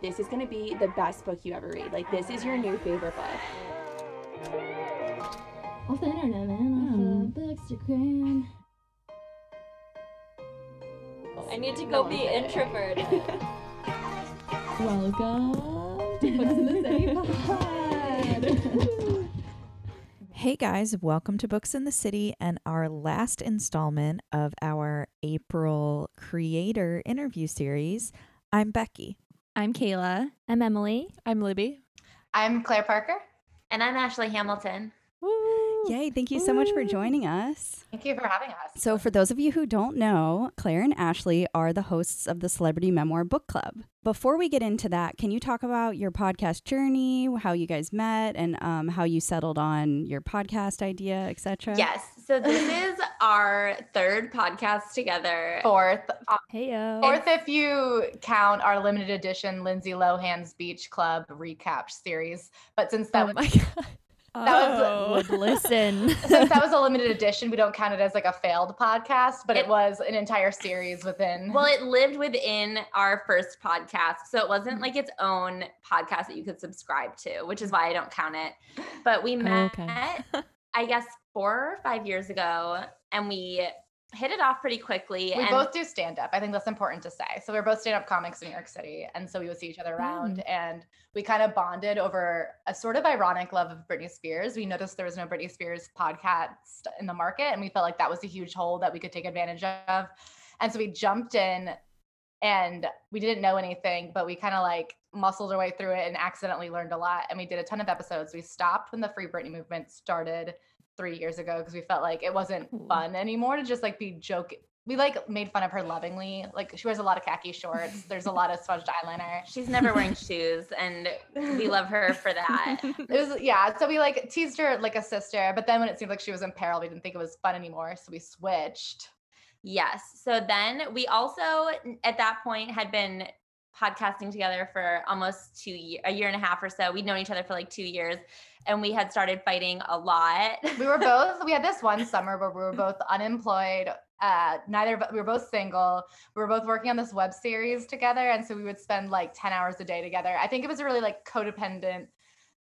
this is going to be the best book you ever read. Like, this is your new favorite book. Off the internet, man. Off the bookstagram. I need to go be introverted. Welcome to Books in the City Pod. Hey guys, welcome to Books in the City and our last installment of our April creator interview series. I'm Becky. I'm Kayla. I'm Emily. I'm Libby. I'm Claire Parker. and I'm Ashley Hamilton. Yay, thank you so much for joining us. Thank you for having us. So, for those of you who don't know, Claire and Ashley are the hosts of the Celebrity Memoir Book Club. Before we get into that, can you talk about your podcast journey, how you guys met, and um, how you settled on your podcast idea, etc.? Yes. So this is our third podcast together. fourth, uh, Heyo. fourth if you count our limited edition Lindsay Lohan's Beach Club recap series. But since that Oh was, my god. That Oh, would listen. since that was a limited edition, we don't count it as like a failed podcast, but it, It- was an entire series within. Well, it lived within our first podcast. So it wasn't like its own podcast that you could subscribe to, which is why I don't count it. But we met, okay. I guess, four or five years ago, and we hit it off pretty quickly. we and both do stand up. I think that's important to say. So we're both stand up comics in New York City. And so we would see each other around mm. and we kind of bonded over a sort of ironic love of Britney Spears. We noticed there was no Britney Spears podcast in the market and we felt like that was a huge hole that we could take advantage of. And so we jumped in and we didn't know anything, but we kind of like muscled our way through it and accidentally learned a lot. And we did a ton of episodes. We stopped when the Free Britney movement started three years ago because we felt like it wasn't hmm. fun anymore to just like be joking. We like made fun of her lovingly. Like she wears a lot of khaki shorts. There's a lot of smudged eyeliner. she's never wearing shoes, and we love her for that. It was yeah. So we like teased her like a sister, but then when it seemed like she was in peril, we didn't think it was fun anymore. So we switched. Yes. So then we also at that point had been podcasting together for almost two years, a year and a half or so. We'd known each other for like two years, and we had started fighting a lot. We were both. we had this one summer where we were both unemployed. Uh, neither of we were both single. We were both working on this web series together, and so we would spend like ten hours a day together. I think it was a really like codependent,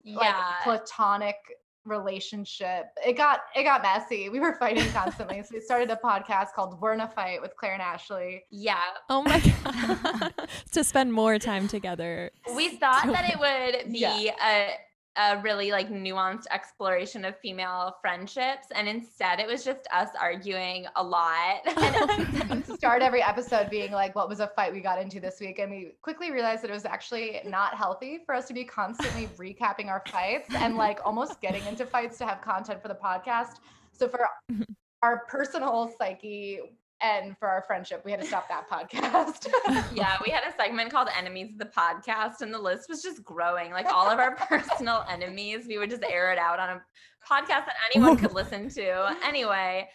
like yeah. platonic relationship. It got it got messy. We were fighting constantly. so we started a podcast called We're in a Fight with Claire and Ashley. yeah. Oh my god. to spend more time together. We thought that it would be Yeah. a a really like nuanced exploration of female friendships and instead it was just us arguing a lot. start every episode being like, what was a fight we got into this week? And we quickly realized that it was actually not healthy for us to be constantly recapping our fights and like almost getting into fights to have content for the podcast. So for our personal psyche and for our friendship, we had to stop that podcast. yeah, we had a segment called Enemies of the Podcast, and the list was just growing. Like all of our personal enemies, we would just air it out on a podcast that oh anyone could listen to. Anyway,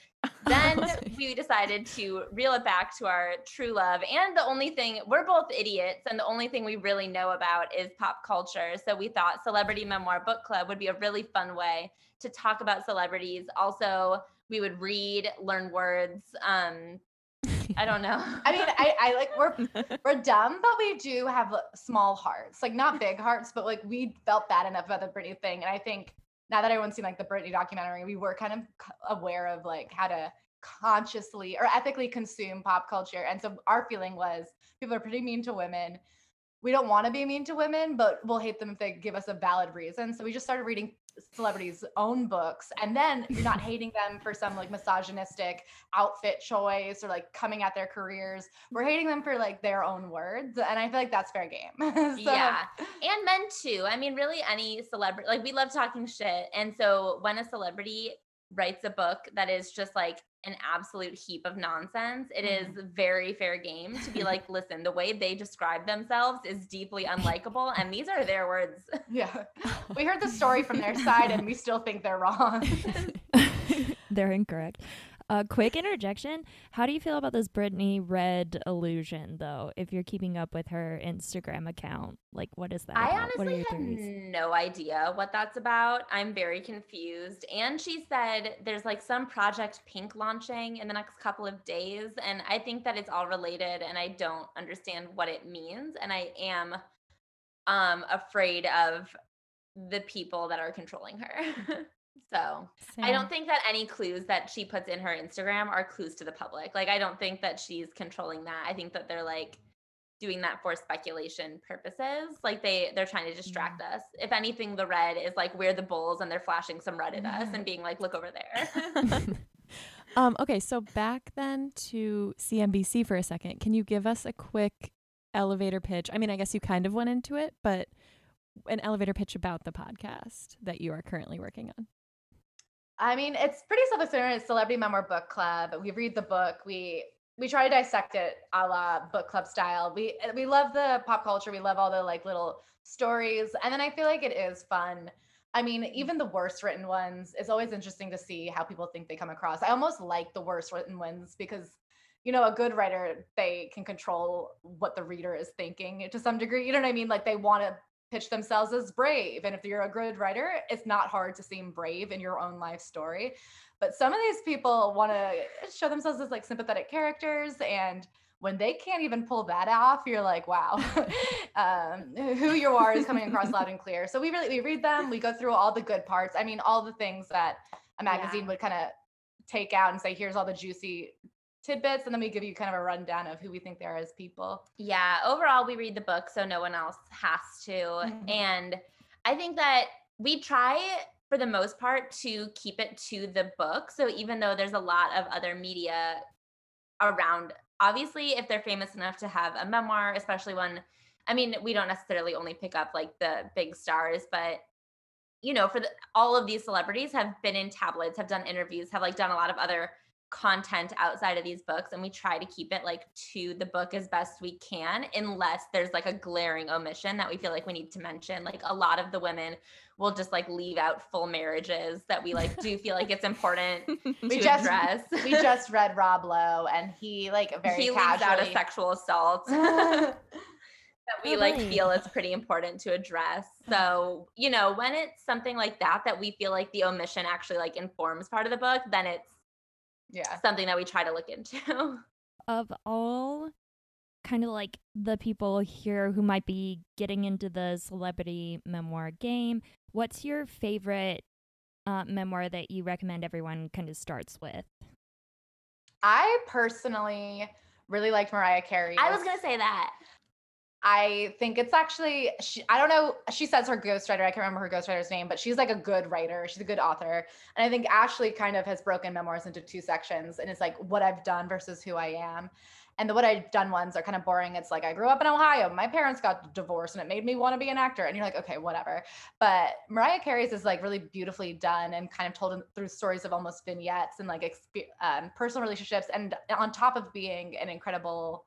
then oh we decided to reel it back to our true love. And the only thing, we're both idiots, and the only thing we really know about is pop culture. So we thought Celebrity Memoir Book Club would be a really fun way to talk about celebrities. Also, we would read, learn words. Um, I don't know. I mean, I, I like we're we're dumb, but we do have small hearts. Like not big hearts, but like we felt bad enough about the Britney thing. And I think now that everyone's seen like the Britney documentary, we were kind of aware of like how to consciously or ethically consume pop culture. And so our feeling was people are pretty mean to women. We don't want to be mean to women, but we'll hate them if they give us a valid reason. So we just started reading celebrities' own books. And then you're not hating them for some like misogynistic outfit choice or like coming at their careers. We're hating them for like their own words. And I feel like that's fair game. So- Yeah. And men too. I mean, really any celebrity like we love talking shit. And so when a celebrity writes a book that is just like an absolute heap of nonsense, it is mm-hmm. very fair game to be like, listen, the way they describe themselves is deeply unlikable. And these are their words. Yeah. We heard the story from their side and we still think they're wrong. They're incorrect. Uh, quick interjection. How do you feel about this Britney Red illusion, though? If you're keeping up with her Instagram account, like what is that? I about? honestly have theories? no idea what that's about. I'm very confused. And she said there's like some Project Pink launching in the next couple of days. And I think that it's all related and I don't understand what it means. And I am um afraid of the people that are controlling her. so I don't think that any clues that she puts in her Instagram are clues to the public. Like I don't think that she's controlling that. I think that they're like doing that for speculation purposes. Like they they're trying to distract us. If anything, the red is like we're the bulls and they're flashing some red at us and being like, look over there. um, okay, so back then to CMBC for a second. Can you give us a quick elevator pitch? I mean, I guess you kind of went into it, but an elevator pitch about the podcast that you are currently working on. I mean, it's pretty self-explanatory. It's Celebrity Memoir Book Club. We read the book. We we try to dissect it a la book club style. We we love the pop culture. We love all the like little stories, and then I feel like it is fun. I mean, mm-hmm. even the worst written ones, it's always interesting to see how people think they come across. I almost like the worst written ones because, you know, a good writer, they can control what the reader is thinking to some degree. You know what I mean? Like they want to pitch themselves as brave. And if you're a good writer, it's not hard to seem brave in your own life story. But some of these people want to show themselves as like sympathetic characters. And when they can't even pull that off, you're like, wow, um, who you are is coming across loud and clear. So we really, we read them, we go through all the good parts. I mean, all the things that a magazine Yeah. would kind of take out and say, here's all the juicy tidbits. And then we give you kind of a rundown of who we think they are as people. Yeah, overall, we read the book so no one else has to. Mhm. And I think that we try, for the most part, to keep it to the book. So even though there's a lot of other media around, obviously, if they're famous enough to have a memoir, especially when, I mean, we don't necessarily only pick up like the big stars, but you know, for the, all of these celebrities have been in tabloids, have done interviews, have like done a lot of other content outside of these books and we try to keep it like to the book as best we can unless there's like a glaring omission that we feel like we need to mention. Like a lot of the women will just like leave out full marriages that we like do feel like it's important We to just- address. We just read Rob Lowe and he like very he leaves out a sexual assault. That we Oh, like feel is pretty important to address. So you know when it's something like that that we feel like the omission actually like informs part of the book then it's yeah. something that we try to look into of all kind of like the people here who might be getting into the celebrity memoir game, what's your favorite uh, memoir that you recommend everyone kind of starts with? I personally really liked Mariah Carey. i was gonna say that I think it's actually she, I don't know. She says her ghostwriter. I can't remember her ghostwriter's name, but she's like a good writer. She's a good author. And I think Ashley kind of has broken memoirs into two sections, and it's like what I've done versus who I am. And the what I've done ones are kind of boring. It's like I grew up in Ohio. My parents got divorced, and it made me want to be an actor. And you're like, okay, whatever. But Mariah Carey's is like really beautifully done and kind of told through stories of almost vignettes and like um, personal relationships. And on top of being an incredible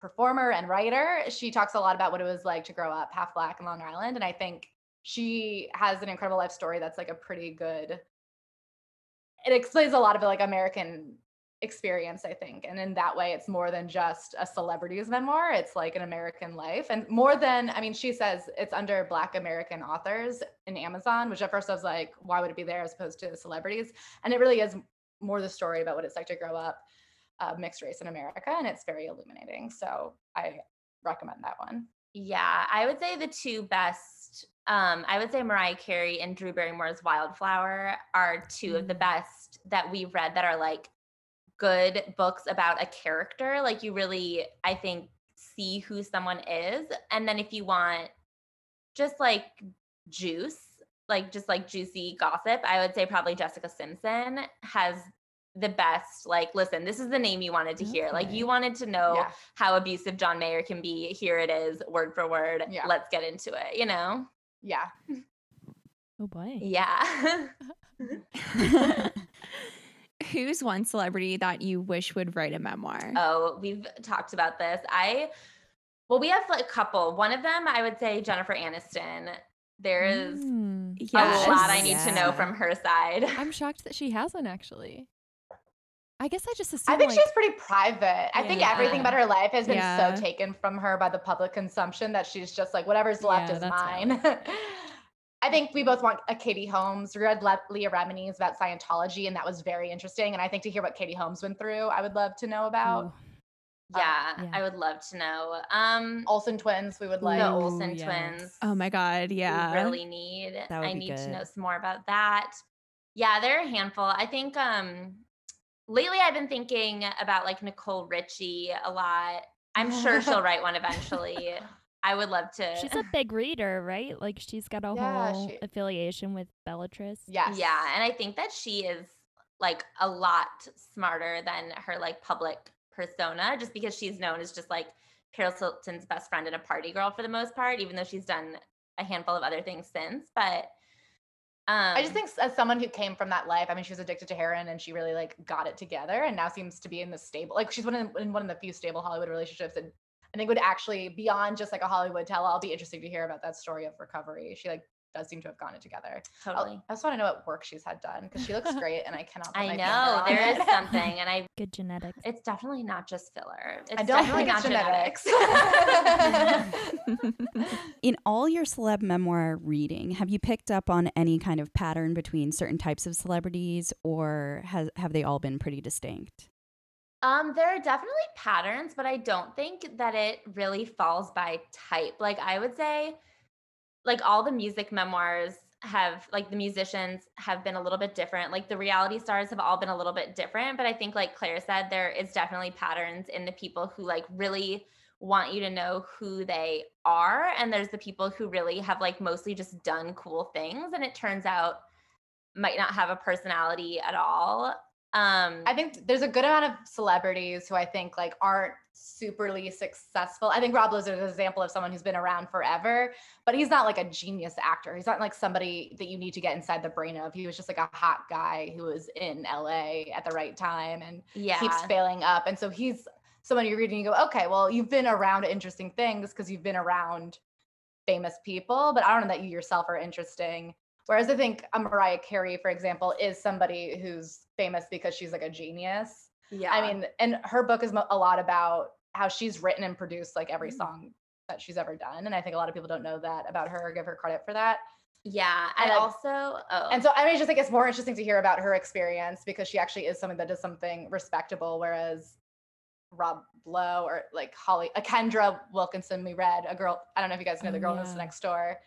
performer and writer. She talks a lot about what it was like to grow up half black in Long Island. And I think she has an incredible life story that's like a pretty good, it explains a lot of like American experience, I think. And in that way, it's more than just a celebrity's memoir. It's like an American life. And more than, I mean, she says it's under Black American authors in Amazon, which at first I was like, why would it be there as opposed to celebrities? And it really is more the story about what it's like to grow up uh, mixed race in America, and it's very illuminating. So I recommend that one. Yeah, I would say the two best. Um, I would say Mariah Carey and Drew Barrymore's Wildflower are two of the best that we've read that are like good books about a character. Like you really, I think, see who someone is. And then if you want just like juice, like just like juicy gossip, I would say probably Jessica Simpson has the best like listen this is the name you wanted to hear like you wanted to know Yeah. how abusive John Mayer can be. Here it is, word for word. Yeah. Let's get into it, you know? Yeah. Oh boy. Yeah. Who's one celebrity that you wish would write a memoir? oh, we've talked about this. I, well, we have like a couple. One of them, I would say Jennifer Aniston. There is Mm. a lot I need to know from her side. I'm shocked that she hasn't actually. I guess I just assume I think like, she's pretty private. I think everything Yeah. about her life has been Yeah. so taken from her by the public consumption that she's just like, whatever's left Yeah, is mine. I think we both want a Katie Holmes. We read Le- Leah Remini's about Scientology, and that was very interesting. And I think to hear what Katie Holmes went through, I would love to know about. Ooh. Yeah, Yeah. I would love to know. Um, Olsen twins, we would like. the Olsen yes. twins. Oh my god, we yeah. really need. That would I be need to know some more about that. Yeah, there are a handful. I think um lately I've been thinking about like Nicole Richie a lot. I'm sure she'll write one eventually. I would love to. She's a big reader, right? Like she's got a Yeah, whole she- affiliation with Belletrist. Yeah. Yeah, and I think that she is like a lot smarter than her like public persona, just because she's known as just like Paris Hilton's best friend and a party girl for the most part, even though she's done a handful of other things since. But um I just think as someone who came from that life, I mean, she was addicted to heroin and she really like got it together and now seems to be in the stable. Like she's one of in one of the few stable Hollywood relationships and I think would actually beyond just like a Hollywood tell. I'll be interesting to hear about that story of recovery. She like does seem to have gotten it together. I'll- totally. I just want to know what work she's had done because she looks great and I cannot. I know on there it. is something, and I Good genetics. it's definitely not just filler. It's I don't definitely think it's not genetics. In all your celeb memoir reading, have you picked up on any kind of pattern between certain types of celebrities, or has have they all been pretty distinct? Um, there are definitely patterns, but I don't think that it really falls by type. Like I would say, like all the music memoirs have like the musicians have been a little bit different. Like the reality stars have all been a little bit different, but I think like Claire said, there is definitely patterns in the people who like really want you to know who they are. And there's the people who really have like mostly just done cool things and it turns out might not have a personality at all. Um I think there's a good amount of celebrities who I think like aren't superly successful. I think Rob Lowe is an example of someone who's been around forever, but he's not like a genius actor. He's not like somebody that you need to get inside the brain of. He was just like a hot guy who was in LA at the right time and yeah. keeps failing up. And so he's someone you're reading, you go, okay, well, you've been around interesting things because you've been around famous people, but I don't know that you yourself are interesting. Whereas I think a Mariah Carey, for example, is somebody who's famous because she's like a genius. Yeah. I mean, and her book is a lot about how she's written and produced like every Mm. song that she's ever done. And I think a lot of people don't know that about her or give her credit for that. yeah. And I- also oh And so I mean, I just think it's more interesting to hear about her experience because she actually is someone that does something respectable, whereas Rob Lowe or like Holly, a Kendra Wilkinson, we read a girl. I don't know if you guys know the Oh, girl who's next door.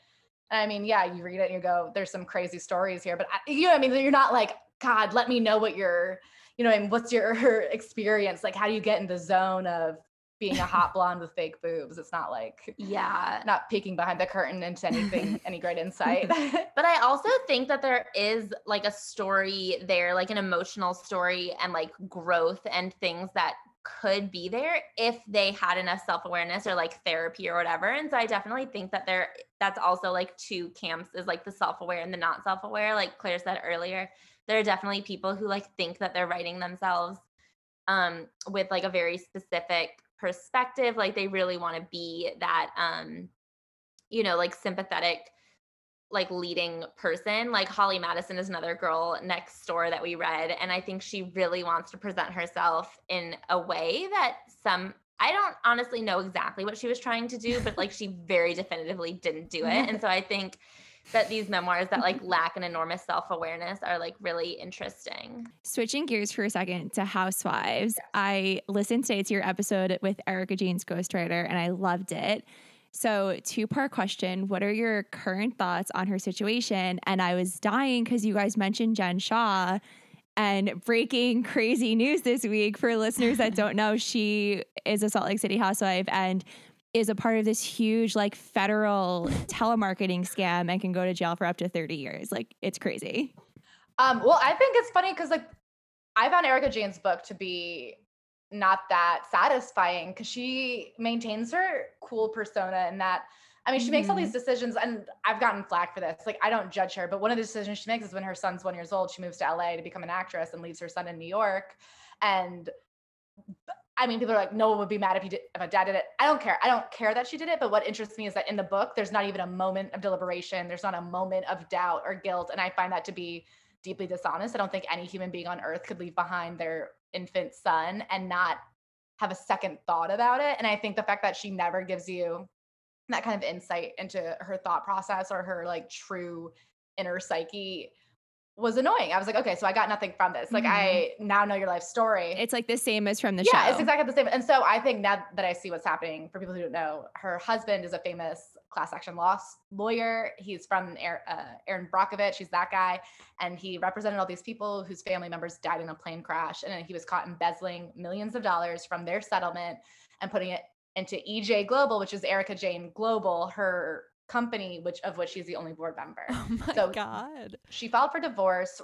I mean, yeah, you read it and you go, "There's some crazy stories here," but I, you know, what I mean, you're not like, God, let me know what your, you know, and what's your experience? Like, how do you get in the zone of being a hot blonde with fake boobs? It's not like yeah. not peeking behind the curtain into anything, any great insight. But I also think that there is like a story there, like an emotional story and like growth and things that could be there if they had enough self-awareness or like therapy or whatever. And so I definitely think that there that's also like two camps is like the self-aware and the not self-aware. Like Claire said earlier, there are definitely people who like think that they're writing themselves um with like a very specific perspective. Like they really want to be that um, you know, like sympathetic like leading person. Like Holly Madison is another girl next door that we read. And I think she really wants to present herself in a way that some, I don't honestly know exactly what she was trying to do, but like she very definitively didn't do it. And so I think that these memoirs that like lack an enormous self-awareness are like really interesting. Switching gears for a second to Housewives, I listened today to your episode with Erika Jayne's ghostwriter and I loved it. So, two part question What are your current thoughts on her situation? And I was dying because you guys mentioned Jen Shaw. And breaking crazy news this week for listeners that don't know, she is a Salt Lake City housewife and is a part of this huge, like, federal telemarketing scam and can go to jail for up to 30 years. Like, it's crazy. Um, well, I think it's funny because like I found Erika Jayne's book to be not that satisfying because she maintains her cool persona and that I mean she makes all mm-hmm. these decisions and I've gotten flack for this. Like I don't judge her, but one of the decisions she makes is when her son's one years old, she moves to LA to become an actress and leaves her son in New York. And I mean, people are like, no one would be mad if you did if a dad did it. I don't care. I don't care that she did it. But what interests me is that in the book, there's not even a moment of deliberation. There's not a moment of doubt or guilt. And I find that to be deeply dishonest. I don't think any human being on earth could leave behind their infant son and not have a second thought about it. And I think the fact that she never gives you that kind of insight into her thought process or her like true inner psyche was annoying. I was like, okay, so I got nothing from this. Like Mhm. I now know your life story. It's like the same as from the yeah, show. it's exactly the same. And so I think now that I see what's happening, for people who don't know, her husband is a famous class action law lawyer. He's from Erin, uh, Erin Brockovich. He's that guy, and he represented all these people whose family members died in a plane crash, and then he was caught embezzling millions of dollars from their settlement and putting it into EJ Global, which is Erika Jayne Global, her company, which of which she's the only board member Oh my So- god. she filed for divorce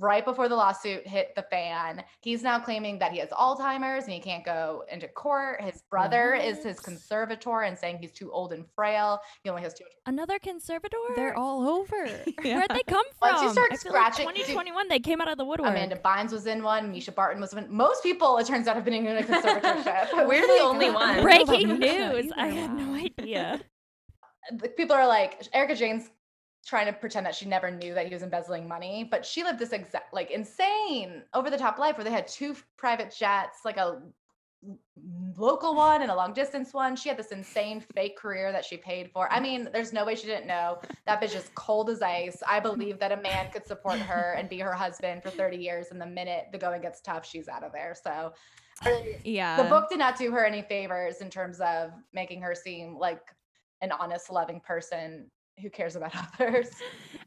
right before the lawsuit hit the fan. He's now claiming that he has Alzheimer's and he can't go into court. His brother is his conservator and saying he's too old and frail. He only has two. Another conservator? They're all over. Where'd they come from? Once you start I scratching- like 2021, they came out of the woodwork. Amanda Bynes was in one. Mischa Barton was in. Most people, it turns out, have been in a conservatorship. We're the only one. Breaking I don't know news! I either. had no idea. The people are like Erika Jayne's trying to pretend that she never knew that he was embezzling money, but she lived this exact like insane over the top life where they had two private jets, like a local one and a long distance one. She had this insane fake career that she paid for. I mean, there's no way she didn't know. That bitch is cold as ice. I believe that a man could support her and be her husband for 30 years and the minute the going gets tough, she's out of there. So yeah. the book did not do her any favors in terms of making her seem like an honest, loving person who cares about others.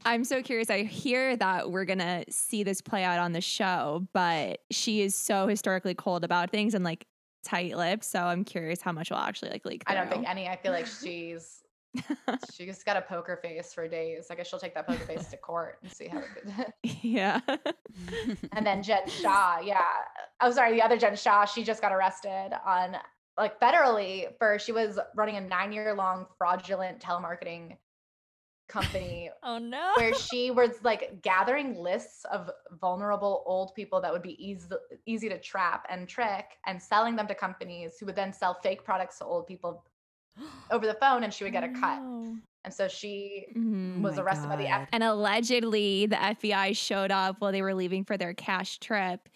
I'm so curious. I hear that we're gonna see this play out on the show, but she is so historically cold about things and like tight lipped. So I'm curious how much will actually like leak. I don't think any. I feel like she's she just got a poker face for days. I guess she'll take that poker face to court and see how it goes. yeah. and then Jen Shaw, yeah. Oh, sorry, the other Jen Shaw, she just got arrested on like federally for she was running a nine year long fraudulent telemarketing company Oh no. where she was like gathering lists of vulnerable old people that would be easy easy to trap and trick and selling them to companies who would then sell fake products to old people over the phone and she would get a cut. No. And so she Mhm. was my arrested by the FBI. And allegedly, the FBI showed up while they were leaving for their cash trip,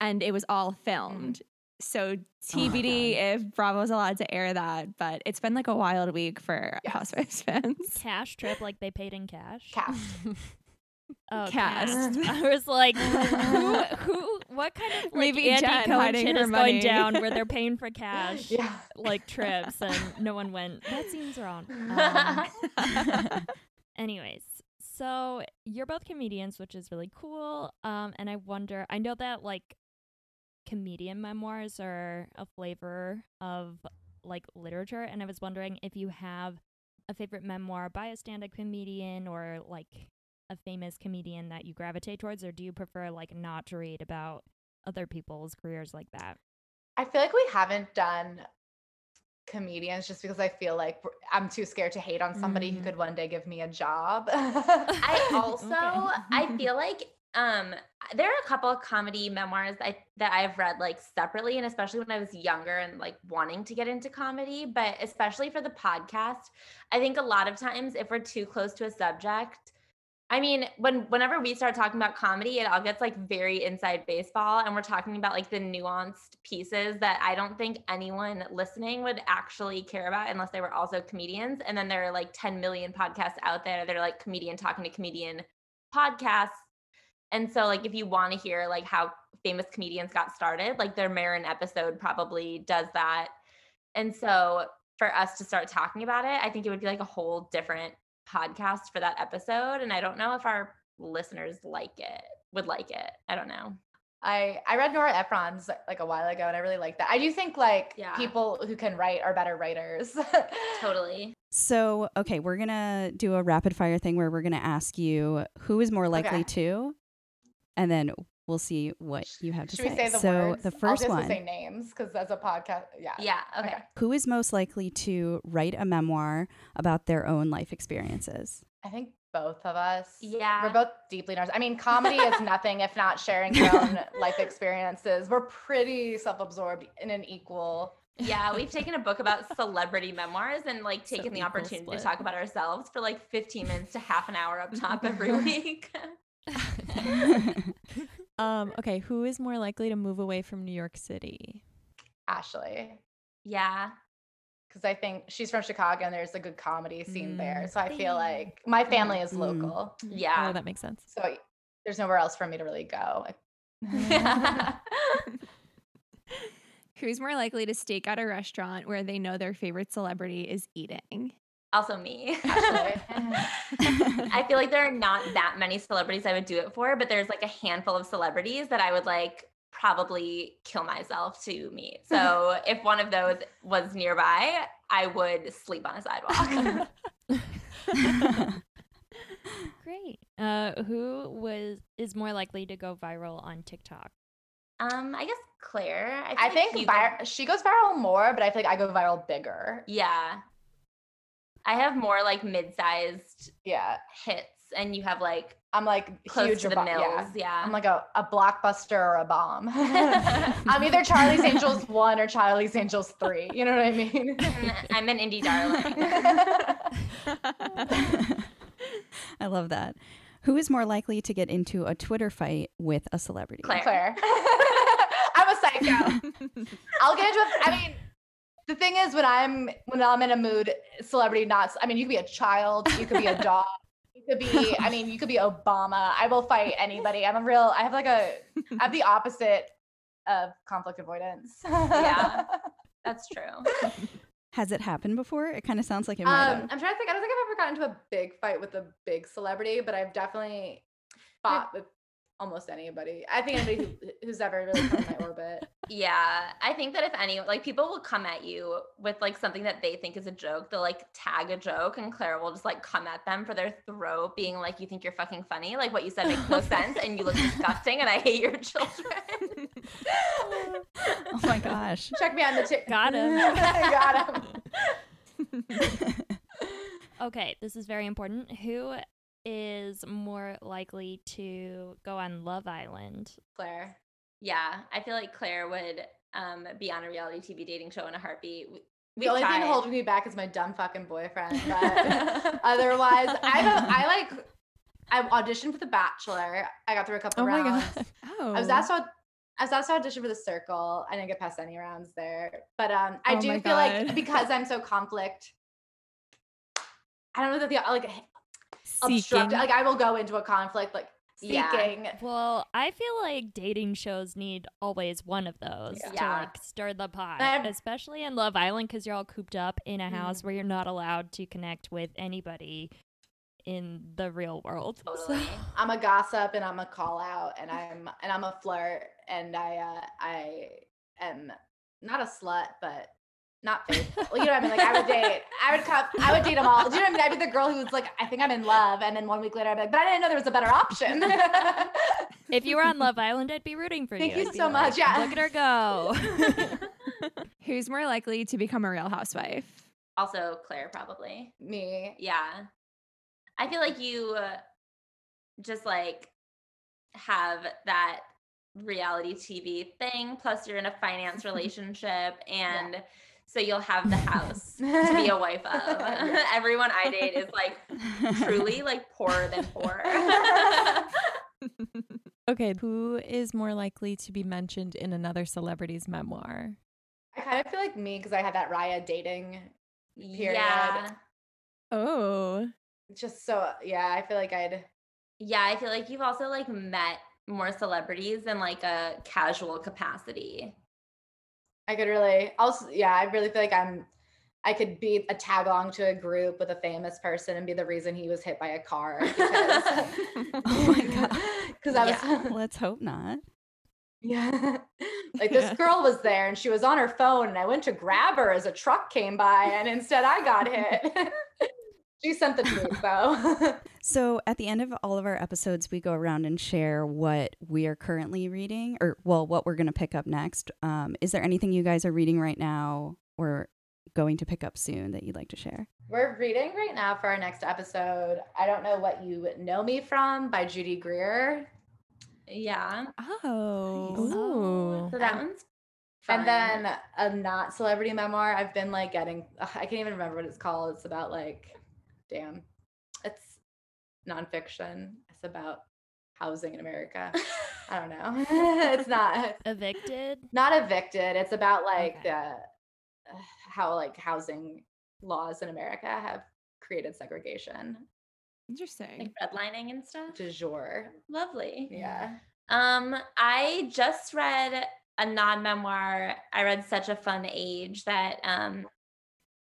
and it was all filmed. So TBD if Bravo's allowed to air that, but it's been like a wild week for Yes. Housewives fans. Cash trip, like they paid in cash. Cash. Oh, Cast. cast. I was like, who, who, what kind of like Maybe Andy Jen Cohen shit is money. going down where they're paying for cash, Yeah. like trips, and no one went. That seems wrong. Um, anyways, so you're both comedians, which is really cool. Um, and I wonder, I know that like comedian memoirs are a flavor of like literature, and I was wondering if you have a favorite memoir by a stand-up comedian or like a famous comedian that you gravitate towards, or do you prefer like not to read about other people's careers like that? I feel like we haven't done comedians just because I feel like I'm too scared to hate on somebody who Mm. could one day give me a job. I also. I feel like um there are a couple of comedy memoirs I that I've read like separately and especially when I was younger and like wanting to get into comedy, but especially for the podcast, I think a lot of times if we're too close to a subject, I mean, when whenever we start talking about comedy, it all gets like very inside baseball and we're talking about like the nuanced pieces that I don't think anyone listening would actually care about unless they were also comedians. And then there are like 10 million podcasts out there that are like comedian talking to comedian podcasts. And so like if you want to hear like how famous comedians got started, like their Maron episode probably does that. And so for us to start talking about it, I think it would be like a whole different podcast for that episode. And I don't know if our listeners like it, would like it. I don't know. I I read Nora Ephron's like a while ago and I really like that. I do think like Yeah. people who can write are better writers. Totally. So, okay, we're going to do a rapid fire thing where we're going to ask you who is more likely Okay. to, and then we'll see what you have to Should say. we say the so, words? the I'll first just one say names because as a podcast, yeah. Yeah. Okay. Okay. who is most likely to write a memoir about their own life experiences? I think both of us. Yeah. We're both deeply narcissistic. I mean, comedy is nothing if not sharing your own life experiences. We're pretty self-absorbed in an equal. Yeah, we've taken a book about celebrity memoirs and like So taken the opportunity split. to talk about ourselves for like 15 minutes to half an hour up top every week. Um, okay, who is more likely to move away from New York City? Ashley. yeah. Because I think she's from Chicago and there's a good comedy scene there. Mm. So I feel like my family is Mm. local. Yeah. Oh, that makes sense. So there's nowhere else for me to really go. Who's more likely to stake out a restaurant where they know their favorite celebrity is eating? Also me. I feel like there are not that many celebrities I would do it for, but there's like a handful of celebrities that I would like probably kill myself to meet. So if one of those was nearby, I would sleep on a sidewalk. Great. Uh, who was is more likely to go viral on TikTok? um, I guess Claire. I feel think like you vir- go- she goes viral more, but I feel like I go viral bigger. yeah. I have more like mid-sized Yeah. hits, and you have like I'm like close huge to the abo- mills. yeah. Yeah. I'm like a, a blockbuster or a bomb. I'm either Charlie's Angels one or Charlie's Angels three. You know what I mean? I'm an indie darling. I love that. Who is more likely to get into a Twitter fight with a celebrity? Claire. Claire. I'm a psycho. I'll get into it. I mean, the thing is, when I'm when I'm in a mood, celebrity not. I mean, you could be a child, you could be a dog, you could be. I mean, you could be Obama. I will fight anybody. I'm a real. I have like a. I have the opposite of conflict avoidance. Yeah. That's true. Has it happened before? It kind of sounds like it might Um, have. I'm trying to think. I don't think I've ever gotten into a big fight with a big celebrity, but I've definitely fought with almost anybody. I think anybody who, who's ever really come in my orbit. Yeah, I think that if any like people will come at you with like something that they think is a joke, they'll like tag a joke, and Claire will just like come at them for their throat, being like, "You think you're fucking funny? Like what you said makes no sense, and you look disgusting, and I hate your children." oh my gosh. Check me on the chick. Got him. Got him. Okay, this is very important. Who is more likely to go on Love Island? Claire. yeah, I feel like Claire would um be on a reality TV dating show in a heartbeat. We, The we've only thing tried. holding me back is my dumb fucking boyfriend. But otherwise, I don't. I like. I auditioned for The Bachelor. I got through a couple Oh my rounds. god. Oh. I was asked to. I was asked to audition for The Circle. I didn't get past any rounds there, but um, I Oh do my feel like because I'm so conflict. I don't know that the like Seeking. Like I will go into a conflict like Yeah. seeking. Well, I feel like dating shows need always one of those to Yeah. like stir the pot, I'm- especially in Love Island because you're all cooped up in a Mm. house where you're not allowed to connect with anybody in the real world. So- I'm a gossip and I'm a call out and I'm and I'm a flirt and I uh, I am not a slut but not faithful. Well, you know what I mean? Like I would date, I would come, I would date them all. Do you know what I mean? I'd be the girl who's like, I think I'm in love, and then one week later I'd be like, but I didn't know there was a better option. if you were on Love Island, I'd be rooting for Thank you. Thank you I'd so like, much, yeah. Look at her go. Who's more likely to become a real housewife? Also, Claire probably. Me, Yeah. I feel like you uh, just like have that reality TV thing, plus you're in a finance relationship, and so you'll have the house to be a wife of. Everyone I date is like truly like poorer than poor. Okay, who is more likely to be mentioned in another celebrity's memoir? I kind of feel like me because I had that Raya dating. Period. Yeah. Oh. Just so yeah, I feel like I'd. Yeah, I feel like you've also like met more celebrities in like a casual capacity. I could really also yeah, I really feel like I'm I could be a tag along to a group with a famous person and be the reason he was hit by a car. Because, Oh my God. Because I was Let's hope not. yeah. like this girl was there and she was on her phone and I went to grab her as a truck came by and instead I got hit. She sent the tweet though. So at the end of all of our episodes, we go around and share what we are currently reading, or well, what we're going to pick up next. Um, is there anything you guys are reading right now or going to pick up soon that you'd like to share? We're reading right now for our next episode. I don't know what you know me from by Judy Greer. Yeah. Oh. Ooh. So that one's fun. And then a not celebrity memoir. I've been like getting, ugh, I can't even remember what it's called. It's about like, damn, it's nonfiction. It's about housing in America. I don't know. it's not Evicted. not evicted. It's about like Okay. the uh, how like housing laws in America have created segregation. Interesting. like redlining and stuff. Du jour. Lovely. Yeah. Um, I just read a non-memoir. I read Such a Fun Age that um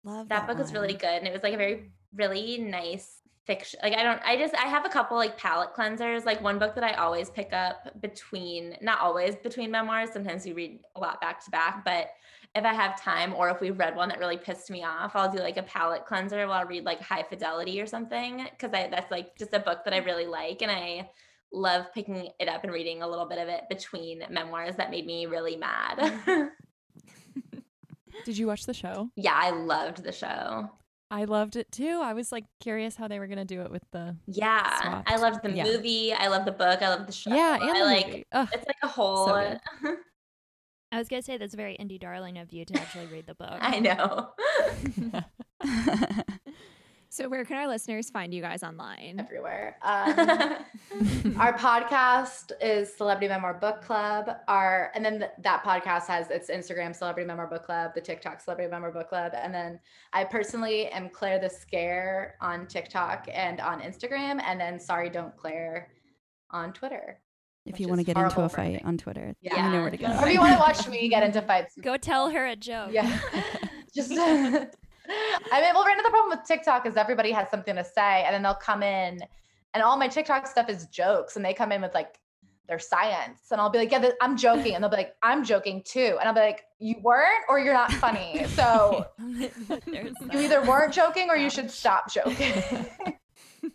Love that book was really good and it was like a very really nice fiction like i don't i just i have a couple like palette cleansers like one book that i always pick up between not always between memoirs sometimes we read a lot back to back but if i have time or if we've read one that really pissed me off i'll do like a palette cleanser while i read like high fidelity or something because i that's like just a book that i really like and i love picking it up and reading a little bit of it between memoirs that made me really mad Did you watch the show? yeah i loved the show I loved it too. I was like curious how they were gonna do it with the Yeah, I loved the Yeah. movie. I love the book. I love the show. yeah, and I the like movie. Ugh. it's like a whole. good. I was gonna say that's very indie darling of you to actually read the book. I know. So where can our listeners find you guys online? Everywhere. Um, our podcast is Celebrity Memoir Book Club. Our and then th- that podcast has its Instagram Celebrity Memoir Book Club, the TikTok Celebrity Memoir Book Club, and then I personally am Claire the Scare on TikTok and on Instagram, and then Sorry Don't Claire on Twitter. If you want to get into a fight on Twitter, Yeah. you know where to go. Or if you want to watch me get into fights, Go tell her a joke. yeah. Just I mean, well, right now the problem with TikTok is everybody has something to say, and then they'll come in, and all my TikTok stuff is jokes, and they come in with like their science, and I'll be like, yeah, I'm joking, and they'll be like, I'm joking too, and I'll be like, you weren't, or you're not funny, so you either weren't joking or you should stop joking.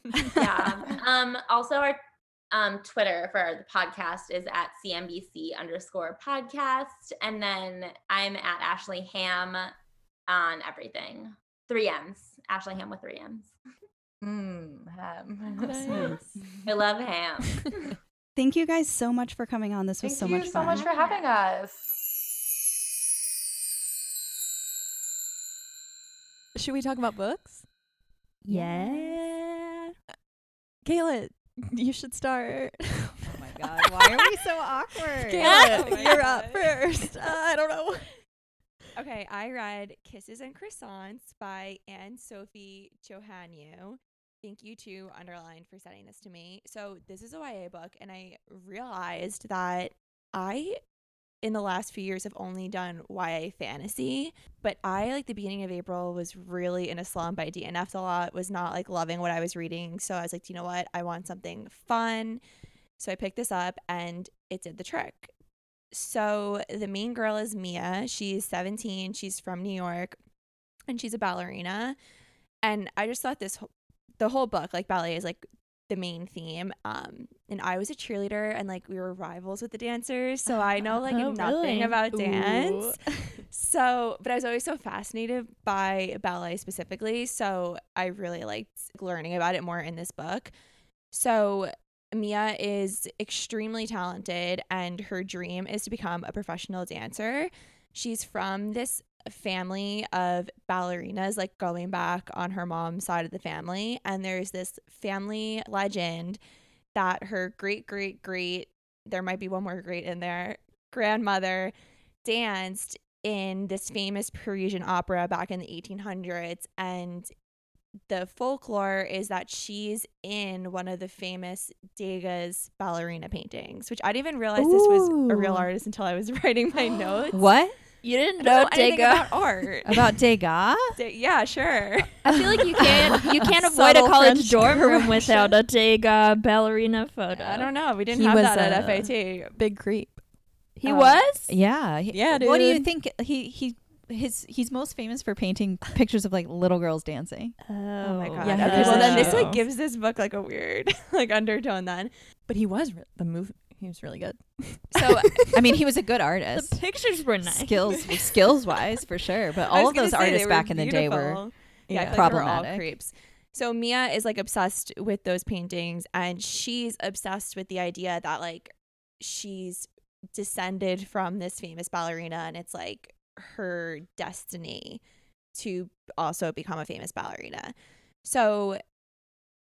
yeah. Um. Also, our um Twitter for the podcast is at CMBC underscore podcast, and then I'm at Ashley Ham on everything. Three M's. Ashley Ham with three M's. Mm, um, Nice. I love ham. Thank you guys so much for coming on. This was Thank so you much so much for having us. Should we talk about books? Yeah. Kayla, you should start. Oh my god, why are we so awkward? Kayla, Oh you're God. up first. Uh, I don't know. Okay, I read Kisses and Croissants by Anne Sophie Jouhanneau. Thank you to Underline for sending this to me. So, this is a YA book, and I realized that I, in the last few years, have only done YA fantasy. But I, like, the beginning of April, was really in a slump. I DNF'd a lot, was not like loving what I was reading. So, I was like, you know what? I want something fun. So, I picked this up, and it did the trick. So the main girl is Mia. She's 17. She's from New York and she's a ballerina. And I just thought this the whole book like ballet is like the main theme. Um and I was a cheerleader and like we were rivals with the dancers. So I know like Oh, nothing really? about dance. So, but I was always so fascinated by ballet specifically. So I really liked learning about it more in this book. So Mia is extremely talented, and her dream is to become a professional dancer. She's from this family of ballerinas, like going back on her mom's side of the family. And there's this family legend that her great, great, great, there might be one more great in there, grandmother danced in this famous Parisian opera back in the 1800s. And the folklore is that she's in one of the famous Degas ballerina paintings, which I didn't even realize this was a real artist until I was writing my notes. What You didn't know know anything Degas? about art. about Degas? Da- yeah, sure. I feel like you can't you can't avoid a college French dorm room without a Degas ballerina photo. I don't know. We didn't He have was, that at FAT. Big creep. He Um, was? Yeah. he- Yeah, What do you think? He he his he's most famous for painting pictures of like little girls dancing. Oh, Oh my god. yeah, okay, well then this like gives this book like a weird like undertone then. But he was re- the move He was really good. So I mean, he was a good artist. The pictures were nice. Skills skills wise for sure, but all of those artists were back in the day were yeah, I Yeah. feel like they were all creeps. So Mia is like obsessed with those paintings, and she's obsessed with the idea that like she's descended from this famous ballerina, and it's like her destiny to also become a famous ballerina. So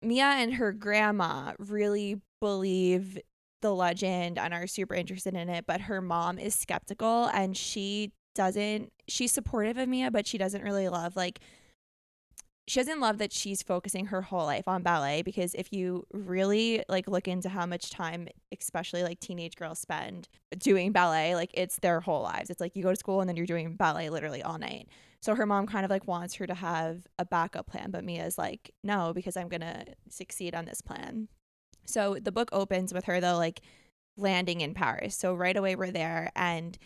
Mia and her grandma really believe the legend and are super interested in it, but her mom is skeptical and she doesn't she's supportive of Mia, but she doesn't really love like she doesn't love that she's focusing her whole life on ballet because if you really like look into how much time especially like teenage girls spend doing ballet like it's their whole lives. It's like you go to school and then you're doing ballet literally all night. So her mom kind of like wants her to have a backup plan but mia's like no because i'm gonna succeed on this plan. So the book opens with her though like landing in paris. So right away we're there and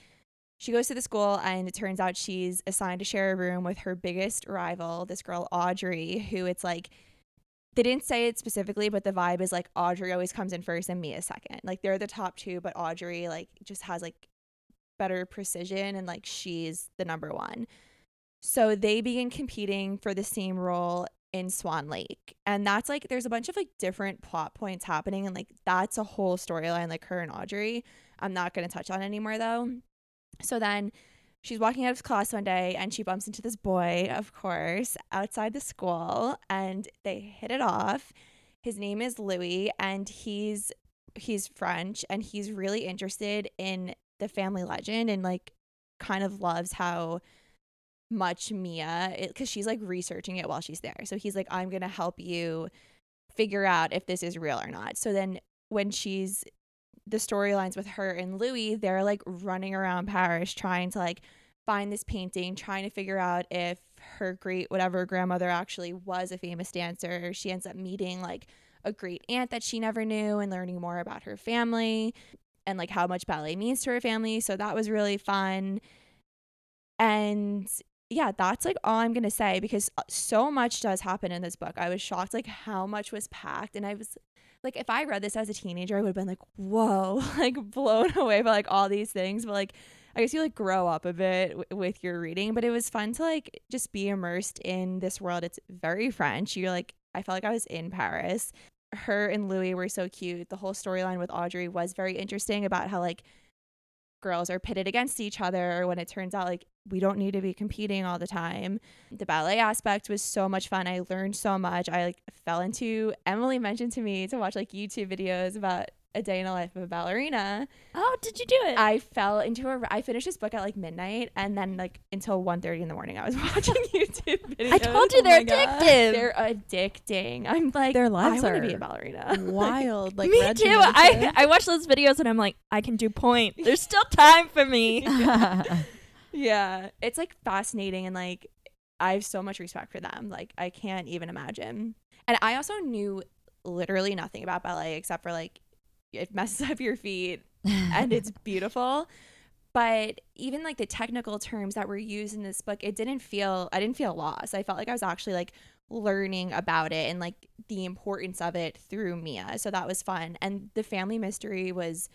she goes to the school and it turns out she's assigned to share a room with her biggest rival, this girl Audrey, who it's like they didn't say it specifically, but the vibe is like Audrey always comes in first and Mia second. Like they're the top two, but Audrey like just has like better precision and like she's the number one. So they begin competing for the same role in Swan Lake. And that's like there's a bunch of like different plot points happening and like that's a whole storyline like her and Audrey. I'm not going to touch on anymore though. So then she's walking out of class one day and she bumps into this boy, of course, outside the school and they hit it off. His name is Louis and he's he's French and he's really interested in the family legend and like kind of loves how much Mia cuz she's like researching it while she's there. So he's like I'm to help you figure out if this is real or not. So then when she's the storylines with her and Louis, they're like running around Paris trying to like find this painting, trying to figure out if her great whatever grandmother actually was a famous dancer. She ends up meeting like a great aunt that she never knew and learning more about her family and like how much ballet means to her family. So that was really fun. And yeah, that's like all I'm going to say because uh, so much does happen in this book. I was shocked like how much was packed and I was like if I read this as a teenager, I would have been like, whoa, like blown away by like all these things. But like, I guess you like grow up a bit w- with your reading, but it was fun to like just be immersed in this world. It's very French. You're like, I felt like I was in Paris. Her and Louis were so cute. The whole storyline with Audrey was very interesting about how like girls are pitted against each other when it turns out like we don't need to be competing all the time. The ballet aspect was so much fun. I learned so much. I like fell into Emily mentioned to me to watch like YouTube videos about a day in the life of a ballerina. Oh, did you do it? I fell into a. I finished this book at like midnight, and then like until 1.30 in the morning, I was watching YouTube videos. I told you Oh they're addictive. They're addicting. I'm like, Their lives I want to be a ballerina. Wild, like me Reggie too. I I watch those videos and I'm like, I can do pointe. There's still time for me. yeah, it's like fascinating, and like I have so much respect for them. Like I can't even imagine. And I also knew literally nothing about ballet except for like it messes up your feet and it's beautiful. But even like the technical terms that were used in this book, it didn't feel I didn't feel lost. I felt like I was actually like learning about it and like the importance of it through Mia. So that was fun. And the family mystery was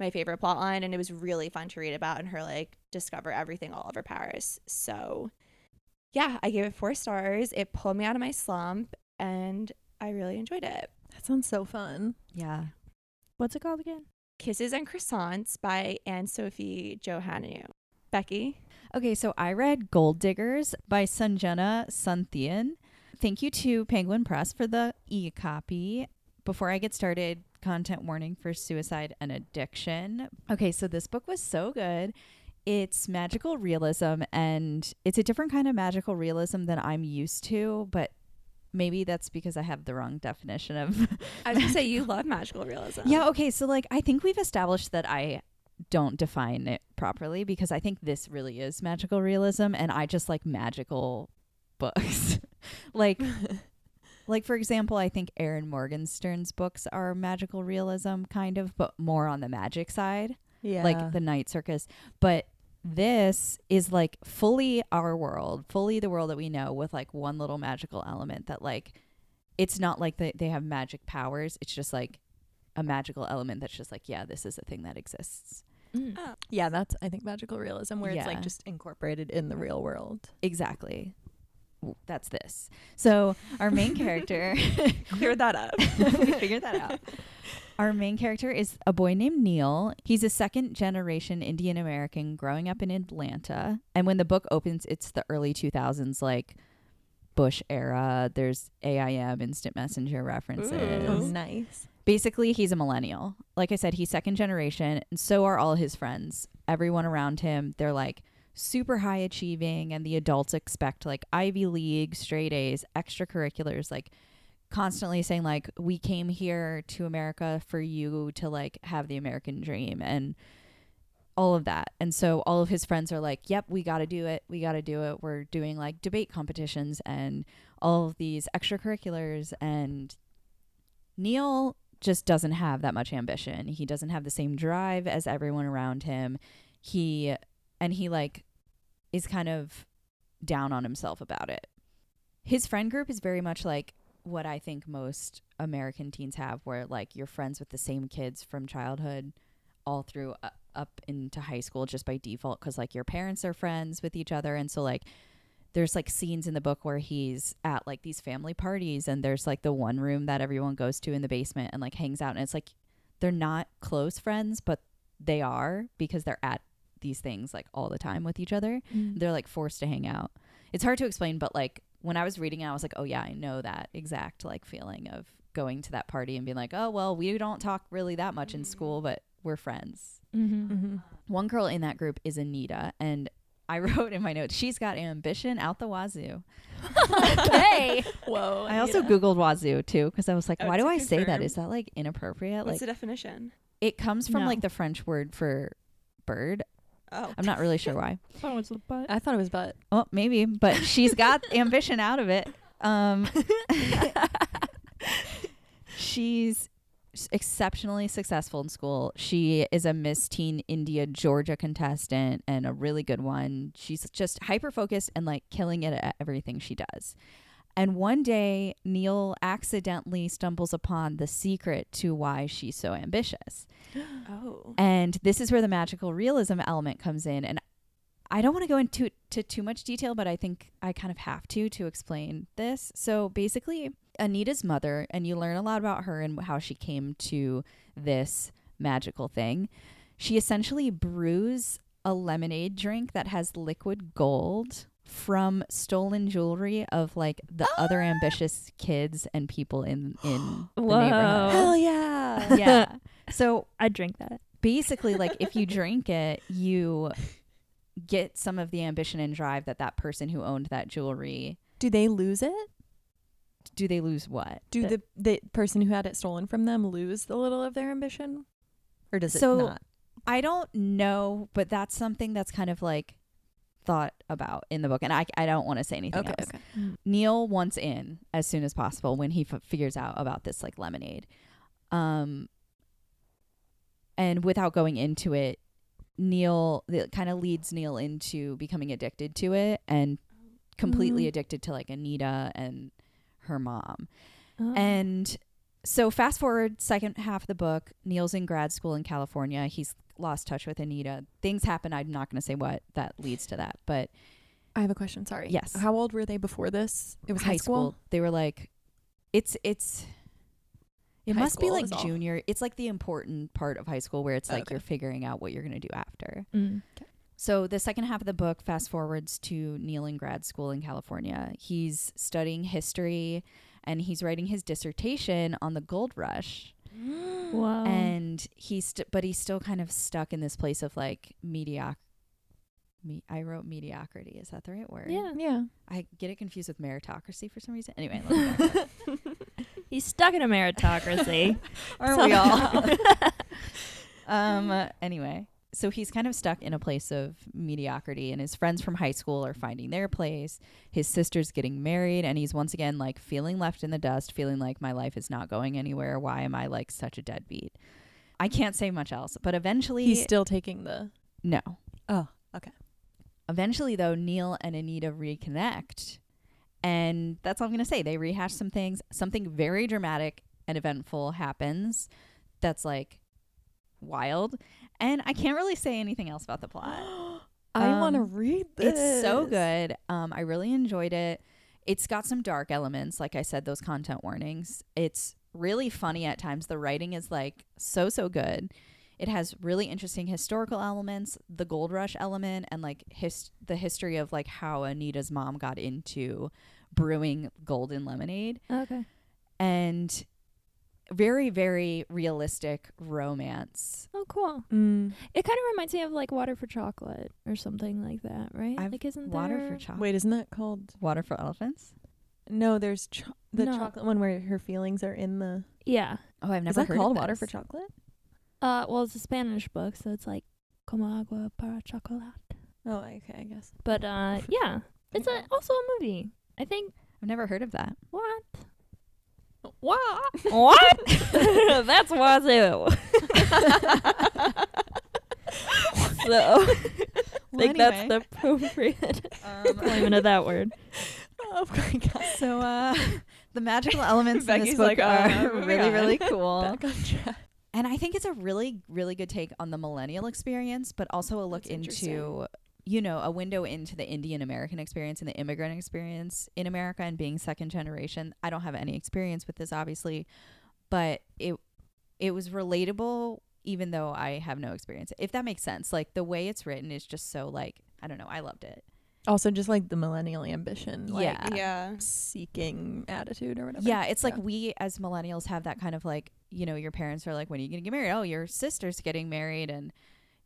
my favorite plot line and it was really fun to read about and her like discover everything all over Paris. So yeah, I gave it four stars. It pulled me out of my slump and I really enjoyed it. that sounds so fun. yeah. What's it called again? Kisses and Croissants by Anne Sophie Jouhanneau. Becky? Okay, so I read Gold Diggers by Sanjana Sathian. Thank you to Penguin Press for the e copy. Before I get started, content warning for suicide and addiction. Okay, so this book was so good. It's magical realism, and it's a different kind of magical realism than I'm used to, but maybe that's because I have the wrong definition of. I was gonna say you love magical realism. Yeah, okay. So, like, I think we've established that I don't define it properly because I think this really is magical realism and I just like magical books. like, like for example, I think Erin Morgenstern's books are magical realism kind of, but more on the magic side, Yeah. like the Night Circus. But this is like fully our world, fully the world that we know with like one little magical element that like it's not like they, they have magic powers. It's just like a magical element that's just like, yeah, this is a thing that exists. Mm. Oh. yeah, that's I think magical realism where it's like just incorporated in the real world. Exactly. That's this. So our main character Clear that up. we figured that out. Our main character is a boy named Neil. He's a second generation Indian American growing up in Atlanta. And when the book opens, it's the early 2000s, like Bush era. There's AIM, instant messenger references. Oh, nice. Basically, he's a millennial. Like I said, he's second generation, and so are all his friends. Everyone around him, they're like super high achieving and the adults expect like Ivy League, straight A's, extracurriculars, like constantly saying like we came here to America for you to like have the American dream and all of that. And so all of his friends are like, "Yep, we got to do it. We got to do it. We're doing like debate competitions and all of these extracurriculars and Neil just doesn't have that much ambition. He doesn't have the same drive as everyone around him. He and he like is kind of down on himself about it. His friend group is very much like what I think most American teens have where like you're friends with the same kids from childhood all through uh, up into high school just by default cuz like your parents are friends with each other and so like there's like scenes in the book where he's at like these family parties and there's like the one room that everyone goes to in the basement and like hangs out and it's like they're not close friends but they are because they're at these things like all the time with each other Mm. they're like forced to hang out it's hard to explain but like when i was reading it i was like oh yeah i know that exact like feeling of going to that party and being like oh well we don't talk really that much in school but we're friends Mm-hmm. Mm-hmm. one girl in that group is anita and i wrote in my notes she's got ambition out the wazoo okay. Whoa. I also Anita. googled wazoo too because I was like, Oh, why do I say that? Is that like inappropriate? What's like the definition? it comes from No. like the French word for bird. Oh. I'm not really sure why. Oh, it's the butt. I thought it was butt. Oh, maybe, but she's got ambition out of it. Um, she's exceptionally successful in school. She is a Miss Teen India Georgia contestant and a really good one. She's just hyper focused and like killing it at everything she does. And one day, Neil accidentally stumbles upon the secret to why she's so ambitious. Oh. And this is where the magical realism element comes in. And I don't want to go into to too much detail, but I think I kind of have to to explain this. So basically, Anita's mother, and you learn a lot about her and how she came to this magical thing. She essentially brews a lemonade drink that has liquid gold from stolen jewelry of like the other ah! ambitious kids and people in in the Whoa. neighborhood. Hell yeah. Yeah. So I drink that. basically like if you drink it you get some of the ambition and drive that that person who owned that jewelry Do they lose it? do they lose what Do The- the the person who had it stolen from them lose the little of their ambition, or does So- it not? i don't know but that's something that's kind of like thought about in the book and i, I don't want to say anything Okay, else okay. neil wants in as soon as possible when he f- figures out about this like lemonade um and without going into it neil it kind of leads neil into becoming addicted to it and completely Mhm. addicted to like anita and her mom Oh. and so fast forward second half of the book neil's in grad school in california he's lost touch with anita things happen i'm not going to say what that leads to that but I have a question. Sorry. Yes. How old were they before this? It was high, school. They were like, it's it's. It High must be like is all. junior. It's like the important part of high school where it's like Okay. you're figuring out what you're gonna do after. Mm. So the second half of the book fast forwards to Neil in grad school in California. He's studying history, and he's writing his dissertation on the gold rush. Whoa. And he's st- but he's still kind of stuck in this place of like medioc. Me- I wrote mediocrity. Is that the right word? yeah. Yeah. I get it confused with meritocracy for some reason. Anyway, let me back up. He's stuck in a meritocracy. Aren't we all? um. uh, anyway, so he's kind of stuck in a place of mediocrity, and his friends from high school are finding their place. His sister's getting married, and he's once again like feeling left in the dust, feeling like my life is not going anywhere. Why am I like such a deadbeat? I can't say much else, but eventually, He's still taking the. no. Oh, okay. Eventually, though, Neil and Anita reconnect. And that's all I'm going to say. They rehash some things. Something very dramatic and eventful happens that's like wild. And I can't really say anything else about the plot. I want to Um, read this. It's so good. Um, I really enjoyed it. It's got some dark elements, like I said, those content warnings. It's really funny at times. The writing is like so so good. It has really interesting historical elements, the gold rush element, and like his the history of like how Anita's mom got into brewing golden lemonade okay. and very very realistic romance. Oh, cool. Mm. It kind of reminds me of like Water for Chocolate or something like that, right? I've- like, isn't Water there? for chocolate. Wait, isn't that called? Water for elephants. No, there's cho- the No. chocolate one where her feelings are in the. Yeah. Oh, I've never. Is never that heard called of Water for Chocolate? Uh, well, it's a Spanish book, so it's like como agua para chocolate. Oh, okay, I guess. But uh, yeah, it's a, also a movie. I think I've never heard of that. what? What? What? That's wazoo. so, I think that's the appropriate Um, of that word. Oh my god. So uh the magical elements in this book like, uh, are moving really, really cool. Back on track. And I think it's a really, really good take on the millennial experience, but also a look That's into. You know, a window into the Indian American experience and the immigrant experience in America and being second generation. I don't have any experience with this, obviously, but it it was relatable, even though I have no experience. If that makes sense, like the way it's written is just so like I don't know. I loved it. Also, just like the millennial ambition, like Yeah. Yeah. seeking attitude or whatever. Yeah, it's like we as millennials have that kind of like, you know, your parents are like, when are you going to get married? Oh, your sister's getting married. And,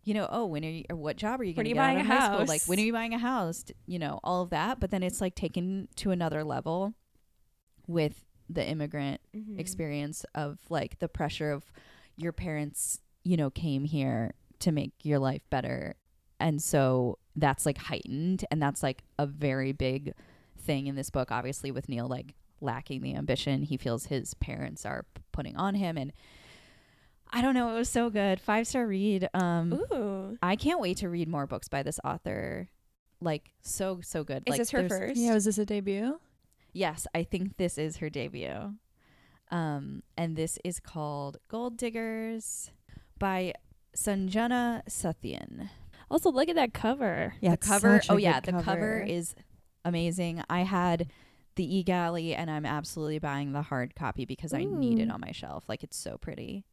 you know, oh, when are you, or what job are you going to get out of a high school? Like, when are you buying a house? You know, all of that. But then it's like taken to another level with the immigrant Mhm. experience of like the pressure of your parents, you know, came here to make your life better. And so that's like heightened and that's like a very big thing in this book obviously with Neil like lacking the ambition he feels his parents are p- putting on him and I don't know, it was so good. Five star read. Um Ooh. I can't wait to read more books by this author. Like so so good. Is like this her first? Yeah, was this a debut? Yes, I think this is her debut. Um, and this is called Gold Diggers by Sanjana Sathian. Also, look at that cover. Yeah, the cover, such a oh yeah, good the cover is amazing. I had the e-galley and I'm absolutely buying the hard copy because I need it on my shelf. Like it's so pretty.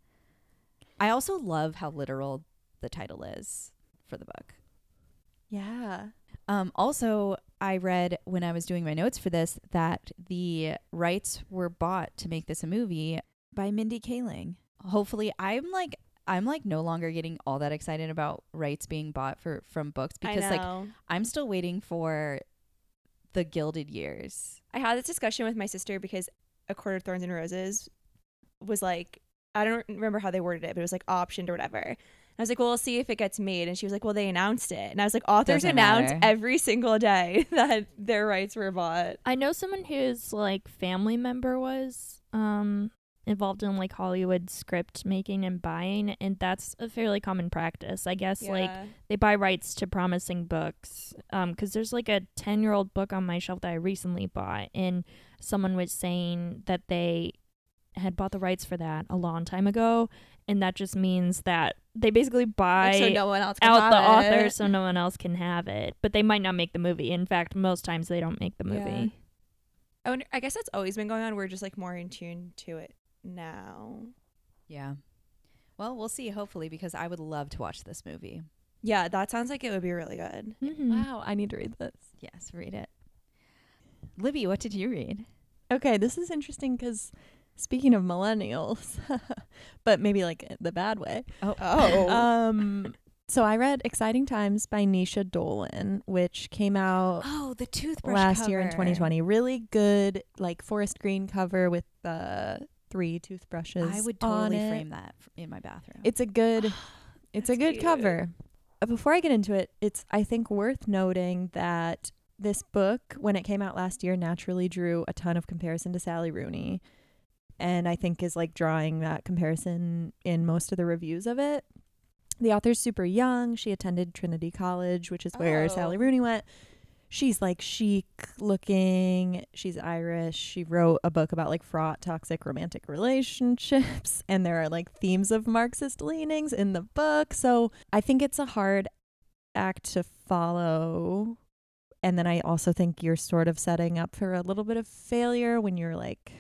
I also love how literal the title is for the book. Yeah. Um, also, I read when I was doing my notes for this that the rights were bought to make this a movie. By Mindy Kaling. Hopefully, I'm like I'm like no longer getting all that excited about rights being bought for from books because like. I'm still waiting for the Gilded Years. I had this discussion with my sister because A Court of Thorns and Roses was like, I don't remember how they worded it, but it was like optioned or whatever. And I was like, well, we'll see if it gets made. And she was like, well, they announced it. And I was like, authors Doesn't announce matter. every single day that their rights were bought. I know someone whose like family member was um involved in like Hollywood script making and buying, and that's a fairly common practice. I guess like they buy rights to promising books um because there's like a 10 year old book on my shelf that i recently bought and someone was saying that they had bought the rights for that a long time ago and that just means that they basically buy Like, so no one else can out the have author so no one else can have it but they might not make the movie in fact most times they don't make the Yeah. movie I, wonder, I guess that's always been going on. We're just like more in tune to it now. Yeah. Well, we'll see. Hopefully, because I would love to watch this movie. Yeah, that sounds like it would be really good. Mhm. Wow, I need to read this. Yes, read it. Libby, what did you read? Okay, this is interesting because speaking of millennials, but maybe like the bad way. Oh. Um, so I read Exciting Times by Naoise Dolan, which came out Oh, the toothbrush last year in 2020. Really good, like forest green cover with the three toothbrushes. I would on totally it. frame that in my bathroom. It's a good, it's a good cute. cover. Uh, Before I get into it, it's I think worth noting that this book, when it came out last year, naturally drew a ton of comparison to Sally Rooney, and I think is like drawing that comparison in most of the reviews of it. The author's super young. She attended Trinity College, which is where Oh. Sally Rooney went. She's like chic looking. She's Irish. She wrote a book about like fraught, toxic romantic relationships. And there are like themes of Marxist leanings in the book. So I think it's a hard act to follow. And then I also think you're sort of setting up for a little bit of failure when you're like,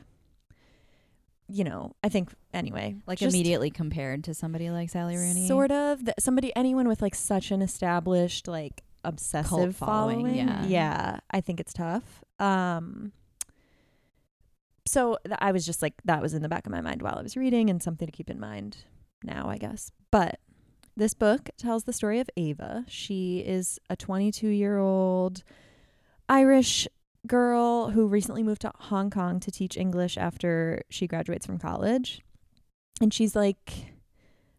you know, I think anyway, like immediately compared to somebody like Sally Rooney. Sort of. Th- somebody, anyone with like such an established, like obsessive following, following. yeah. Yeah. I think it's tough. Um, so th- I was just like, that was in the back of my mind while I was reading and something to keep in mind now, I guess. But this book tells the story of Ava. She is a 22 year old Irish girl who recently moved to Hong Kong to teach English after she graduates from college. And she's like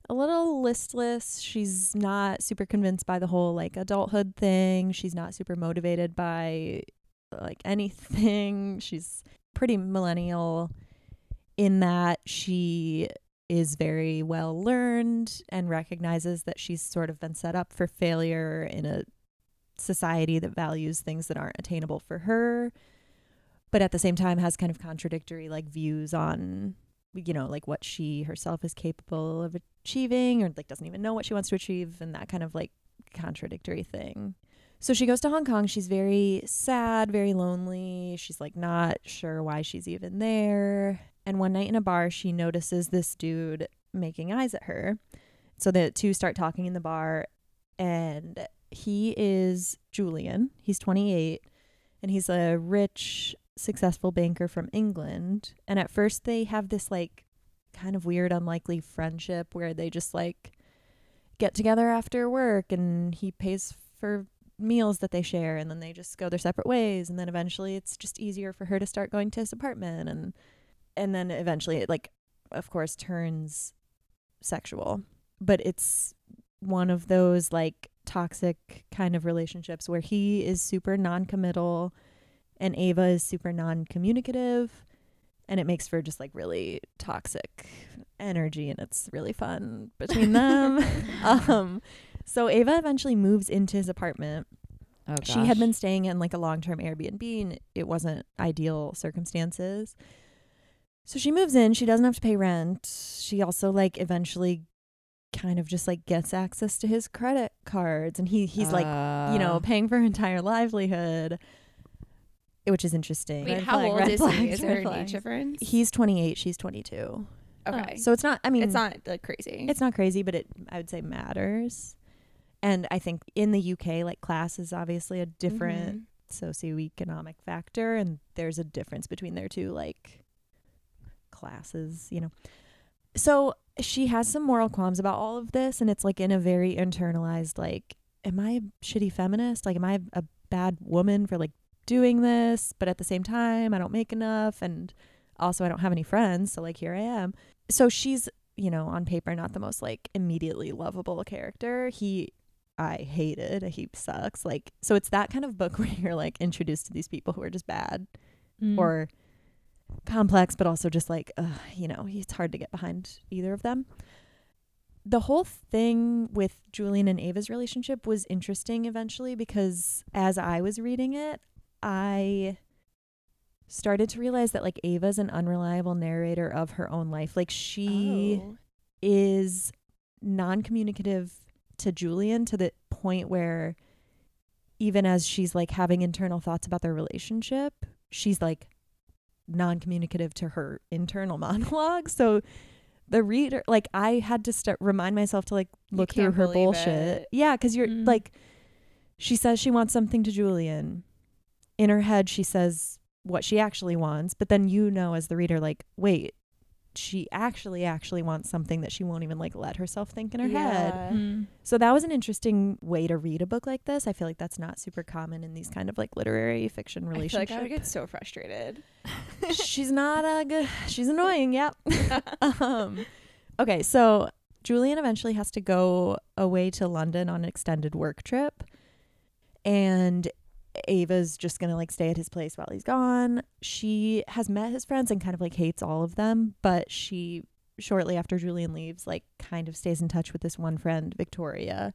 a little listless. She's not super convinced by the whole like adulthood thing. She's not super motivated by like anything. She's pretty millennial in that she is very well learned and recognizes that she's sort of been set up for failure in a society that values things that aren't attainable for her but at the same time has kind of contradictory like views on you know like what she herself is capable of achieving or like doesn't even know what she wants to achieve and that kind of like contradictory thing so she goes to Hong Kong. She's very sad, very lonely. She's like not sure why she's even there. And one night in a bar, she notices this dude making eyes at her. So the two start talking in the bar, and he is Julian. He's 28, and he's a rich, successful banker from England. And at first, they have this like kind of weird, unlikely friendship where they just like get together after work, and he pays for meals that they share and then they just go their separate ways and then eventually it's just easier for her to start going to his apartment and and then eventually it like of course turns sexual but it's one of those like toxic kind of relationships where he is super non-committal and Ava is super non-communicative and it makes for just like really toxic energy and it's really fun between them um so Ava eventually moves into his apartment. Oh, She had been staying in like a long term Airbnb and it wasn't ideal circumstances. So she moves in. She doesn't have to pay rent. She also like eventually kind of just like gets access to his credit cards and he he's like, you know, Uh, paying for her entire livelihood. Which is interesting. Wait, Red how flag, old red is he? Is there red an age difference? He's 28, she's 22. okay. So it's not I mean it's not like crazy. It's not crazy, but it I would say matters. And I think in the UK, like class is obviously a different Mhm. socioeconomic factor, and there's a difference between their two like classes, you know. So she has some moral qualms about all of this, and it's like in a very internalized like, am I a shitty feminist? Like, am I a bad woman for like doing this? But at the same time, I don't make enough, and also I don't have any friends, so like here I am. So she's you know, on paper, not the most like immediately lovable character. He, I hated. He sucks. Like, so it's that kind of book where you're like introduced to these people who are just bad Mm. or complex, but also just like, uh, you know, it's hard to get behind either of them. The whole thing with Julian and Ava's relationship was interesting eventually because as I was reading it, I started to realize that like Ava's an unreliable narrator of her own life. Like she Oh. is non-communicative to Julian to the point where even as she's like having internal thoughts about their relationship, she's like non-communicative to her internal monologue. So the reader like I had to start remind myself to like look through her bullshit. it. Yeah, cuz you're Mm. like she says she wants something to Julian. In her head she says what she actually wants, but then you know as the reader like, wait, she actually actually wants something that she won't even like let herself think in her head. Yeah. Mm. So that was an interesting way to read a book like this. I feel like that's not super common in these kind of like literary fiction I relationships. like I would get so frustrated. she's not a good she's annoying, yep. um okay, so Julian eventually has to go away to London on an extended work trip. And Ava's just gonna like stay at his place while he's gone. She has met his friends and kind of like hates all of them, but she shortly after Julian leaves, like kind of stays in touch with this one friend, Victoria.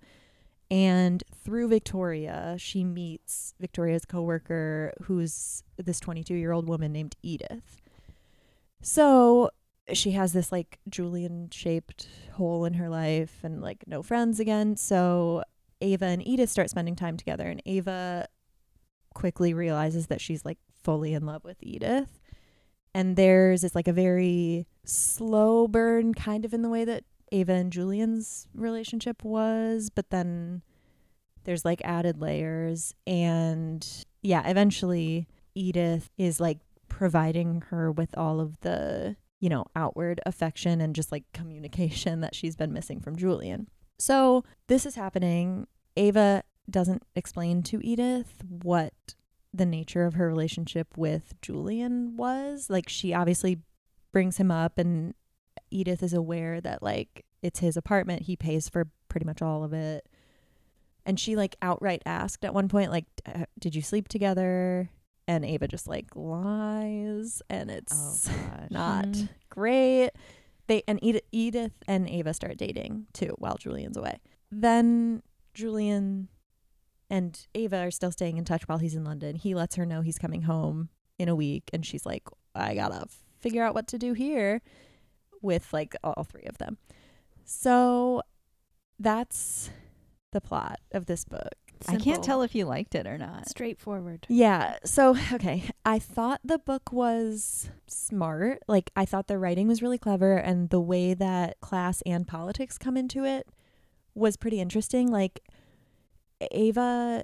And through Victoria, she meets Victoria's coworker, who's this 22 year old woman named Edith. So she has this like Julian shaped hole in her life and like no friends again. So Ava and Edith start spending time together, and Ava quickly realizes that she's like fully in love with Edith. And there's it's like a very slow burn, kind of in the way that Ava and Julian's relationship was, but then there's like added layers. And yeah, eventually Edith is like providing her with all of the, you know, outward affection and just like communication that she's been missing from Julian. So this is happening. Ava doesn't explain to Edith what the nature of her relationship with Julian was. Like she obviously brings him up and Edith is aware that like it's his apartment. He pays for pretty much all of it. And she like outright asked at one point like "Uh, did you sleep together? And Ava just like lies and it's Oh not Mhm. great. They and Edith, Edith and Ava start dating too while Julian's away. Then Julian and Ava are still staying in touch while he's in London. He lets her know he's coming home in a week, and she's like, "I gotta figure out what to do here," with like all three of them. So that's the plot of this book. I can't tell if you liked it or not. Straightforward. Yeah. So, okay. I thought the book was smart. Like, I thought the writing was really clever, and the way that class and politics come into it was pretty interesting. Like, Ava,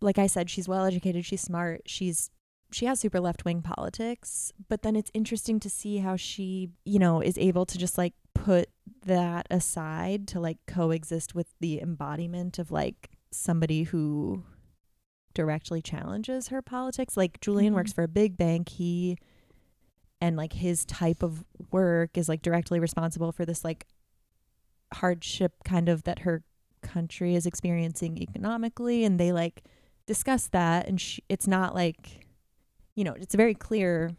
like I said, she's well educated, she's smart, she's she has super left wing politics, but then it's interesting to see how she, you know, is able to just like put that aside to like coexist with the embodiment of like somebody who directly challenges her politics. Like Julian Mhm. works for a big bank. He and like his type of work is like directly responsible for this like hardship kind of that her country is experiencing economically and they like discuss that and she, it's not like you know, it's very clear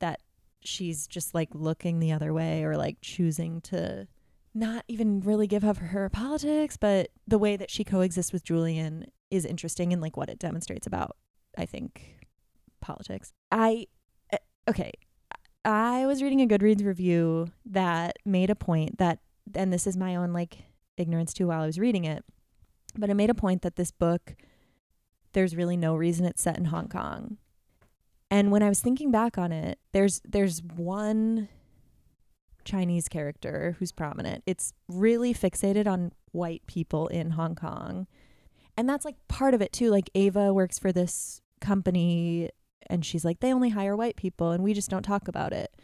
that she's just like looking the other way or like choosing to not even really give up her politics, but the way that she coexists with Julian is interesting and like what it demonstrates about, I think, politics. I, uh, okay, I was reading a Goodreads review that made a point that, and this is my own like ignorance too while I was reading it, but it made a point that this book, there's really no reason it's set in Hong Kong. And when I was thinking back on it, there's there's one Chinese character who's prominent. It's really fixated on white people in Hong Kong. And that's like part of it too. Like Ava works for this company and she's like, they only hire white people and we just don't talk about it.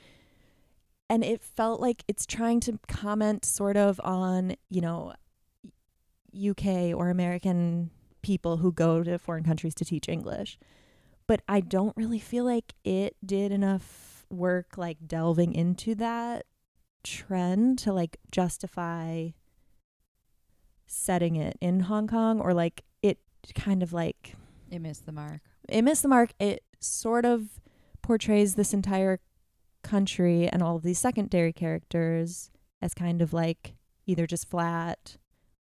And it felt like it's trying to comment sort of on, you know, UK or American people who go to foreign countries to teach English. But I don't really feel like it did enough work like delving into that trend to like justify setting it in Hong Kong or like it kind of like It missed the mark. it missed the mark. It sort of portrays this entire country and all of these secondary characters as kind of like either just flat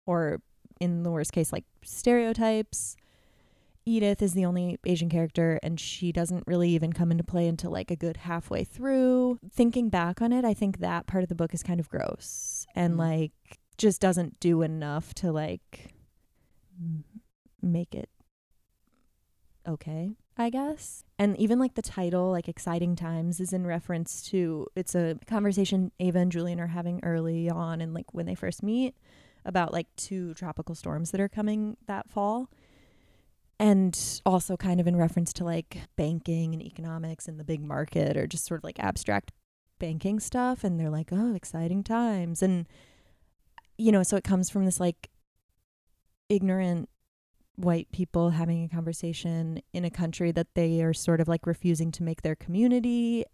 or in the worst case like stereotypes. Edith is the only Asian character and she doesn't really even come into play until like a good halfway through. Thinking back on it, I think that part of the book is kind of gross and Mm. like just doesn't do enough to like make it okay, I guess. And even like the title, like Exciting Times, is in reference to it's a conversation Ava and Julian are having early on and like when they first meet about like two tropical storms that are coming that fall. And also kind of in reference to like banking and economics and the big market or just sort of like abstract banking stuff. And they're like, oh, exciting times. And, you know, so it comes from this like ignorant white people having a conversation in a country that they are sort of like refusing to make their community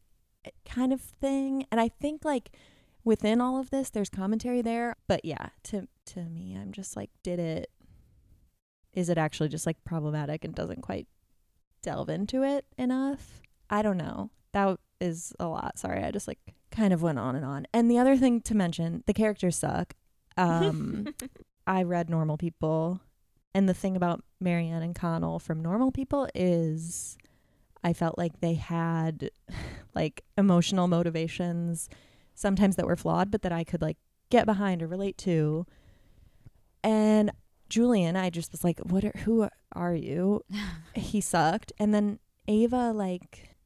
eh, kind of thing. And I think like within all of this there's commentary there, but yeah, to to me I'm just like did it is it actually just like problematic and doesn't quite delve into it enough? I don't know. That is a lot. Sorry, I just like kind of went on and on. And the other thing to mention, the characters suck. Um I read Normal People and the thing about Marianne and Connell from Normal People is I felt like they had like emotional motivations sometimes that were flawed but that I could like get behind or relate to. And Julian, I just was like, "What? Are, who are you?" he sucked. And then Ava, like,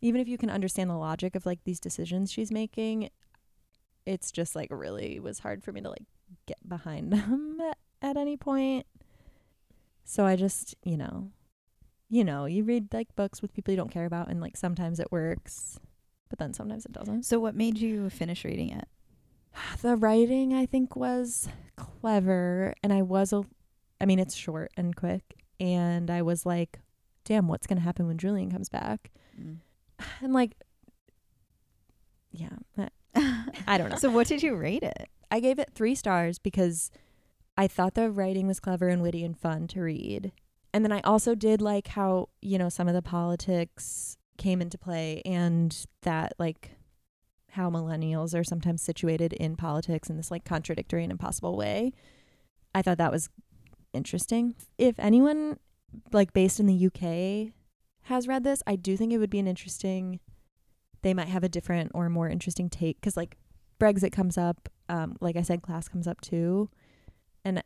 even if you can understand the logic of like these decisions she's making, it's just like really was hard for me to like get behind them at, at any point. So I just, you know, you know, you read like books with people you don't care about, and like sometimes it works, but then sometimes it doesn't. So, what made you finish reading it? The writing, I think, was clever, and I was a, I mean, it's short and quick, and I was like, damn, what's gonna happen when Julian comes back? Mm. And like, yeah, I- I don't know. so, what did you rate it? I gave it three stars because I thought the writing was clever and witty and fun to read. And then I also did like how, you know, some of the politics came into play and that like how millennials are sometimes situated in politics in this like contradictory and impossible way. I thought that was interesting. If anyone like based in the UK has read this, I do think it would be an interesting they might have a different or more interesting take cuz like Brexit comes up, um like I said class comes up too. And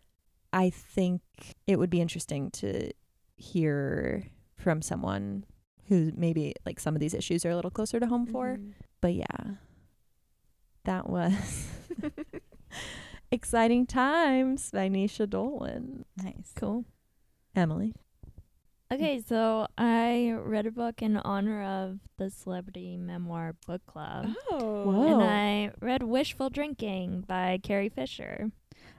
I think it would be interesting to hear from someone who maybe like some of these issues are a little closer to home for. Mhm. But yeah, that was exciting times by Naoise Dolan. Nice. Cool. Emily. Okay, so I read a book in honor of the Celebrity Memoir Book Club. Oh. Whoa. And I read Wishful Drinking by Carrie Fisher.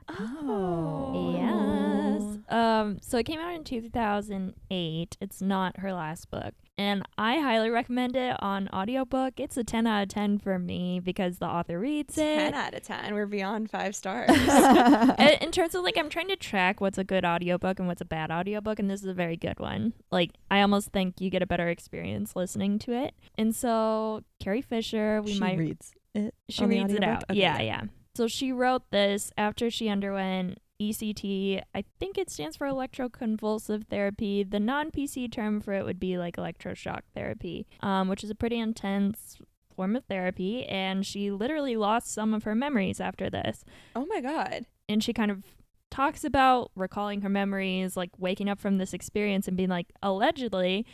Oh. Yes. Um, so it came out in 2008. It's not her last book. And I highly recommend it on audiobook. It's a 10 out of 10 for me because the author reads Ten it. out of ten. We're beyond five stars. In terms of like I'm trying to track what's a good audiobook and what's a bad audiobook and this is a very good one. Like I almost think you get a better experience listening to it. And so Carrie Fisher, we she might reads it. she reads it out. Okay, yeah, yeah. So she wrote this after she underwent ECT. I think it stands for electroconvulsive therapy. The non PC term for it would be like electroshock therapy, um, which is a pretty intense form of therapy. And she literally lost some of her memories after this. oh my god. And she kind of talks about recalling her memories, like waking up from this experience and being like, allegedly,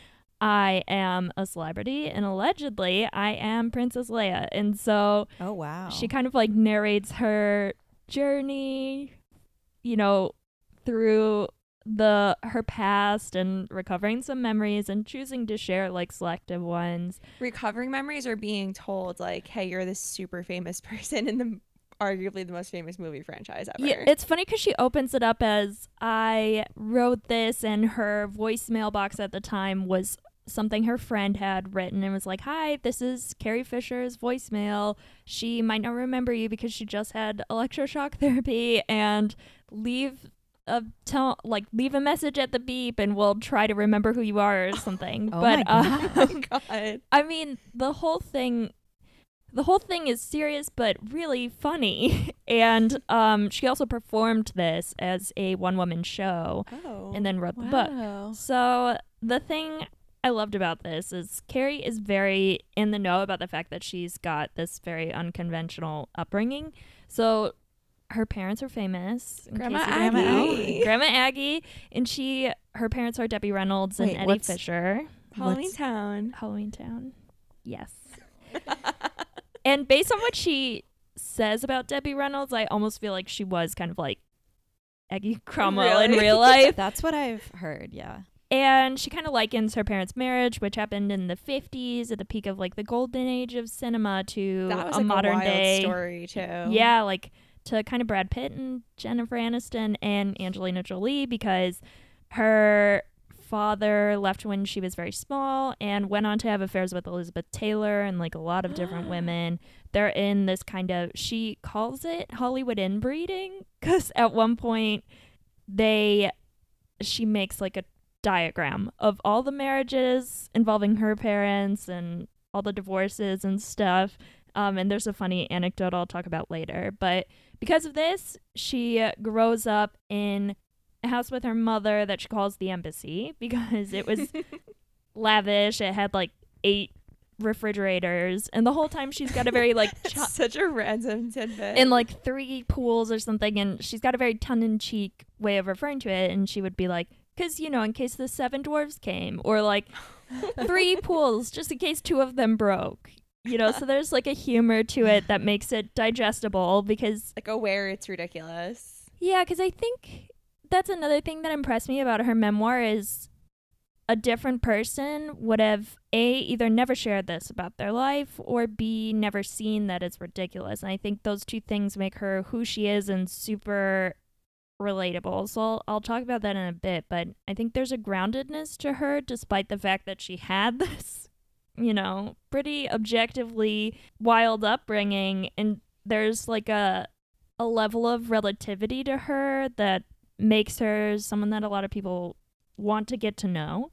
I am a celebrity, and allegedly, I am Princess Leia. And so Oh wow. she kind of like narrates her journey, you know, through the her past and recovering some memories and choosing to share like selective ones. Recovering memories or being told like, "Hey, you're this super famous person in the arguably the most famous movie franchise ever." Yeah, it's funny because she opens it up as I wrote this, and her voicemail box at the time was something her friend had written and was like, Hi, this is Carrie Fisher's voicemail. She might not remember you because she just had electroshock therapy and leave a tell like leave a message at the beep and we'll try to remember who you are or something. Oh but my uh, oh god. I mean, the whole thing the whole thing is serious but really funny. and um she also performed this as a one woman show Oh. and then wrote the book. So the thing I loved about this is Carrie is very in the know about the fact that she's got this very unconventional upbringing. So her parents are famous. Grandma Aggie. didn't know. Aggie. Grandma Aggie, and she her parents are Debbie Reynolds and Wait, Eddie Fisher. Halloween What's- Town. Halloween Town. Yes. and based on what she says about Debbie Reynolds, I almost feel like she was kind of like Aggie Cromwell in real life. That's what I've heard. Yeah. And she kind of likens her parents' marriage, which happened in the 50s at the peak of like the golden age of cinema, to that was a like modern a wild day. story too. Yeah, like to kind of Brad Pitt and Jennifer Aniston and Angelina Jolie because her father left when she was very small and went on to have affairs with Elizabeth Taylor and like a lot of different women. They're in this kind of she calls it Hollywood inbreeding cuz at one point they she makes like a diagram of all the marriages involving her parents and all the divorces and stuff. Um, and there's a funny anecdote I'll talk about later. But because of this, she grows up in a house with her mother that she calls the embassy because it was lavish. It had like eight refrigerators, and the whole time she's got a very like cho- such a random tidbit. in like three pools or something, and she's got a very tongue in cheek way of referring to it, and she would be like, "Cause you know, in case the seven dwarves came, or like three pools just in case two of them broke." You know, so there's like a humor to it that makes it digestible because like aware it's ridiculous. yeah, because I think that's another thing that impressed me about her memoir is a different person would have a either never shared this about their life or b never seen that it's ridiculous and i think those two things make her who she is and super relatable. So I'll, I'll talk about that in a bit but i think there's a groundedness to her despite the fact that she had this you know pretty objectively wild upbringing. And there's like a a level of relativity to her that makes her someone that a lot of people want to get to know.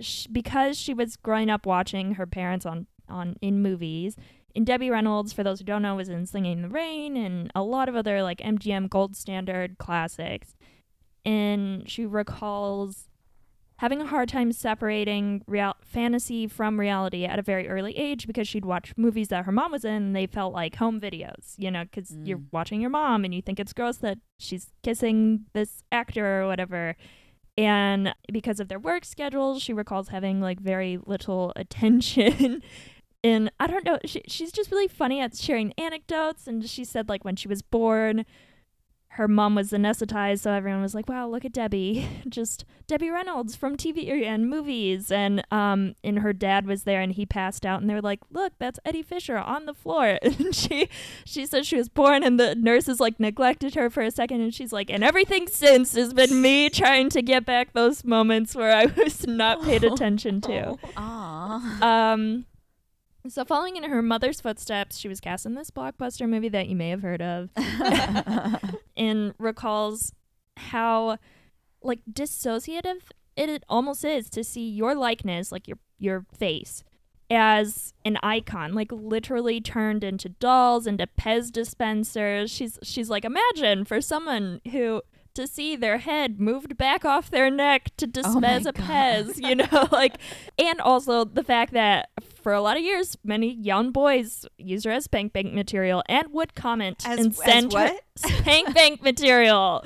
Sh- because she was growing up watching her parents on on in movies and Debbie Reynolds for those who don't know was in Singing in the Rain and a lot of other like MGM gold standard classics. And she recalls having a hard time separating real fantasy from reality at a very early age because she'd watch movies that her mom was in and they felt like home videos you know because mm. you're watching your mom and you think it's gross that she's kissing this actor or whatever. And because of their work schedules she recalls having like very little attention and i don't know she, she's just really funny at sharing anecdotes and she said like when she was born her mom was anesthetized, so everyone was like, "Wow, look at Debbie, just Debbie Reynolds from TV and movies." And um, and her dad was there, and he passed out, and they're like, "Look, that's Eddie Fisher on the floor." And she she said she was born, and the nurses like neglected her for a second, and she's like, "And everything since has been me trying to get back those moments where I was not paid attention to." Aww. Um, so following in her mother's footsteps, she was cast in this blockbuster movie that you may have heard of, and recalls how like dissociative it, almost is to see your likeness, like your your face, as an icon, like literally turned into dolls, into Pez dispensers. She's she's like, imagine for someone who to see their head moved back off their neck to oh dispense a Pez, you know, like, and also the fact that for a lot of years, many young boys used her as spank bank material and would comment As- and send her spank bank material.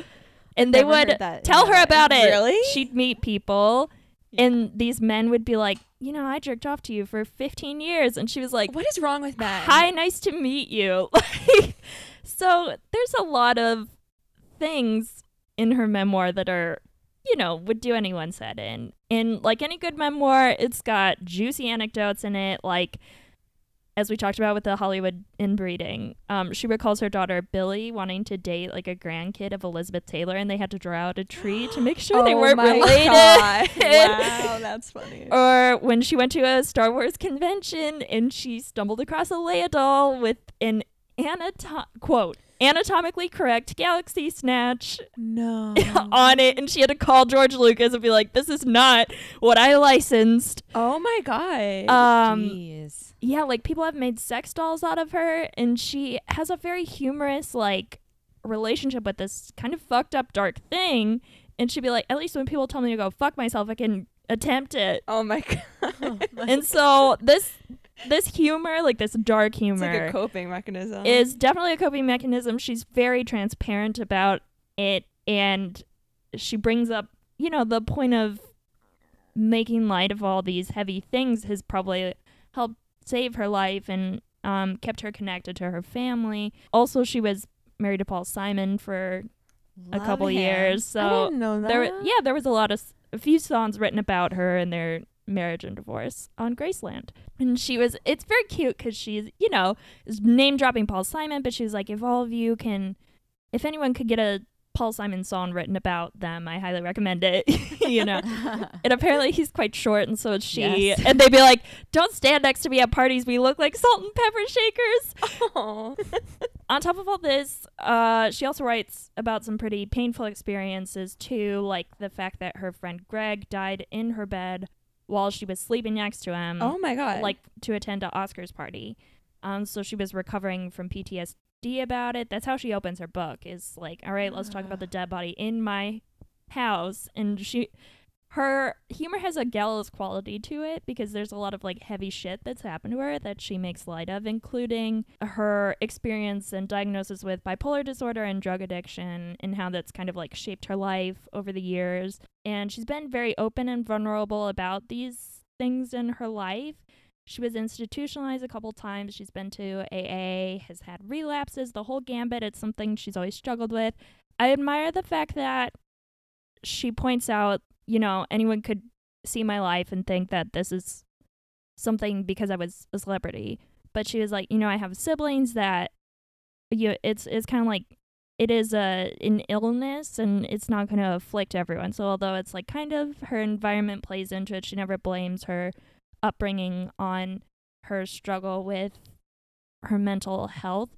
And they would tell her life. about it. Really? She'd meet people, and these men would be like, you know, I jerked off to you for 15 years. And she was like, What is wrong with that? Hi, nice to meet you. So there's a lot of things in her memoir that are, you know, would do anyone said in. And like any good memoir, it's got juicy anecdotes in it, like as we talked about with the Hollywood inbreeding, um, she recalls her daughter Billie wanting to date like a grandkid of Elizabeth Taylor, and they had to draw out a tree to make sure they Oh weren't my related. God. wow, that's funny. Or when she went to a Star Wars convention and she stumbled across a Leia doll with an anatom- quote anatomically correct galaxy snatch no. on it, and she had to call George Lucas and be like, "This is not what I licensed." Oh my god. Um, Jeez. yeah, like people have made sex dolls out of her, and she has a very humorous like relationship with this kind of fucked up dark thing. And she'd be like, "At least when people tell me to go fuck myself, I can attempt it." oh my god. and so this this humor, like this dark it's humor, like a coping mechanism. is definitely a coping mechanism. She's very transparent about it, and she brings up, you know, the point of making light of all these heavy things has probably helped save her life and um, kept her connected to her family. Also, she was married to Paul Simon for a couple him. years, so I didn't know that. there, yeah, there was a lot of a few songs written about her and their marriage and divorce on Graceland. And she was, it's very cute because she's, you know, is name dropping Paul Simon, but she was like, if all of you can, if anyone could get a Paul Simon song written about them, I highly recommend it. you know, and apparently he's quite short, and so is she. Yes. And they'd be like, "Don't stand next to me at parties. We look like salt and pepper shakers." On top of all this, uh, she also writes about some pretty painful experiences too, like the fact that her friend Greg died in her bed while she was sleeping next to him, oh my god. like to attend to Oscars party. Um, so she was recovering from PTSD about it. That's how she opens her book. Is like, all right, let's talk about the dead body in my house, and she. Her humor has a gallows quality to it because there's a lot of like heavy shit that's happened to her that she makes light of, including her experience and diagnosis with bipolar disorder and drug addiction, and how that's kind of like shaped her life over the years. And she's been very open and vulnerable about these things in her life. She was institutionalized a couple times. She's been to AA, has had relapses, the whole gambit. It's something she's always struggled with. I admire the fact that she points out, you know, anyone could see my life and think that this is something because I was a celebrity. But she was like, you know, I have siblings that you it's it's kind of like it is a an illness and it's not going to afflict everyone. So although it's like kind of her environment plays into it, she never blames her upbringing on her struggle with her mental health.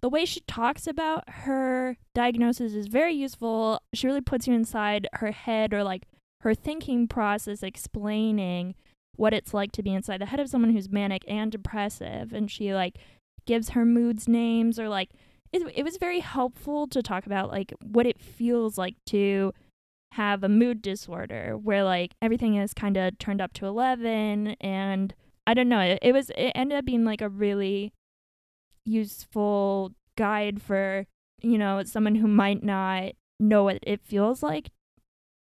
The way she talks about her diagnosis is very useful. She really puts you inside her head or like her thinking process explaining what it's like to be inside the head of someone who's manic and depressive and she like gives her moods names or like it, it was very helpful to talk about like what it feels like to have a mood disorder where like everything is kind of turned up to 11 and i don't know it, it was it ended up being like a really useful guide for you know someone who might not know what it feels like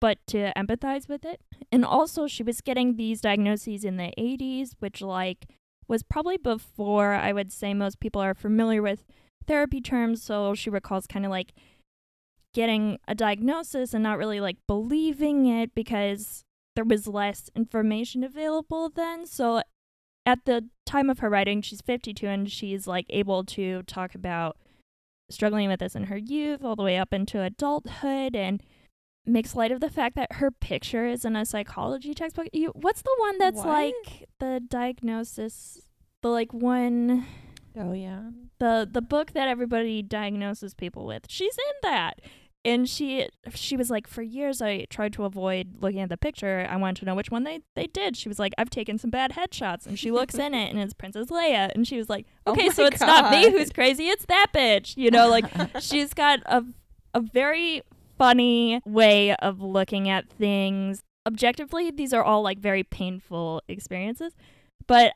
but to empathize with it. And also she was getting these diagnoses in the 80s which like was probably before i would say most people are familiar with therapy terms. So she recalls kind of like getting a diagnosis and not really like believing it because there was less information available then. So at the time of her writing she's 52 and she's like able to talk about struggling with this in her youth all the way up into adulthood. And makes light of the fact that her picture is in a psychology textbook. You, what's the one that's What? like the diagnosis? The like one Oh yeah. the the book that everybody diagnoses people with. She's in that. And she she was like, for years I tried to avoid looking at the picture. I wanted to know which one they, they did. She was like, I've taken some bad headshots, and she looks in it, and it's Princess Leia, and she was like, Oh okay, my so it's not me who's crazy, it's that bitch. You know, like she's got a a very funny way of looking at things. Objectively, these are all like very painful experiences, but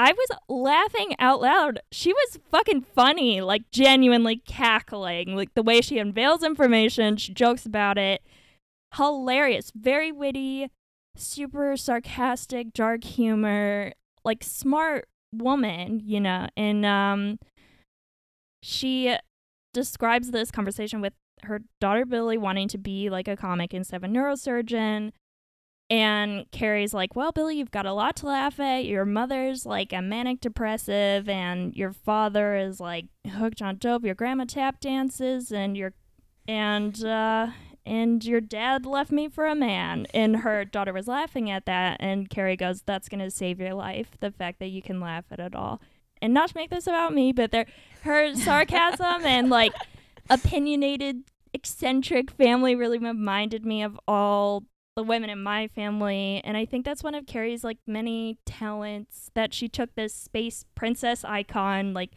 I was laughing out loud. She was fucking funny, like genuinely cackling. Like the way she unveils information, she jokes about it. Hilarious, very witty, super sarcastic, dark humor, like smart woman, you know. And um she describes this conversation with her daughter Billie wanting to be like a comic instead of a neurosurgeon. And Carrie's like, Well, Billie, you've got a lot to laugh at. Your mother's like a manic depressive, and your father is like hooked on dope. Your grandma tap dances, and your and uh and your dad left me for a man. And her daughter was laughing at that, and Carrie goes, That's gonna save your life, the fact that you can laugh at it all. And not to make this about me, but there her sarcasm and like opinionated, eccentric family really reminded me of all the women in my family. And I think that's one of Carrie's like many talents that she took this space princess icon, like,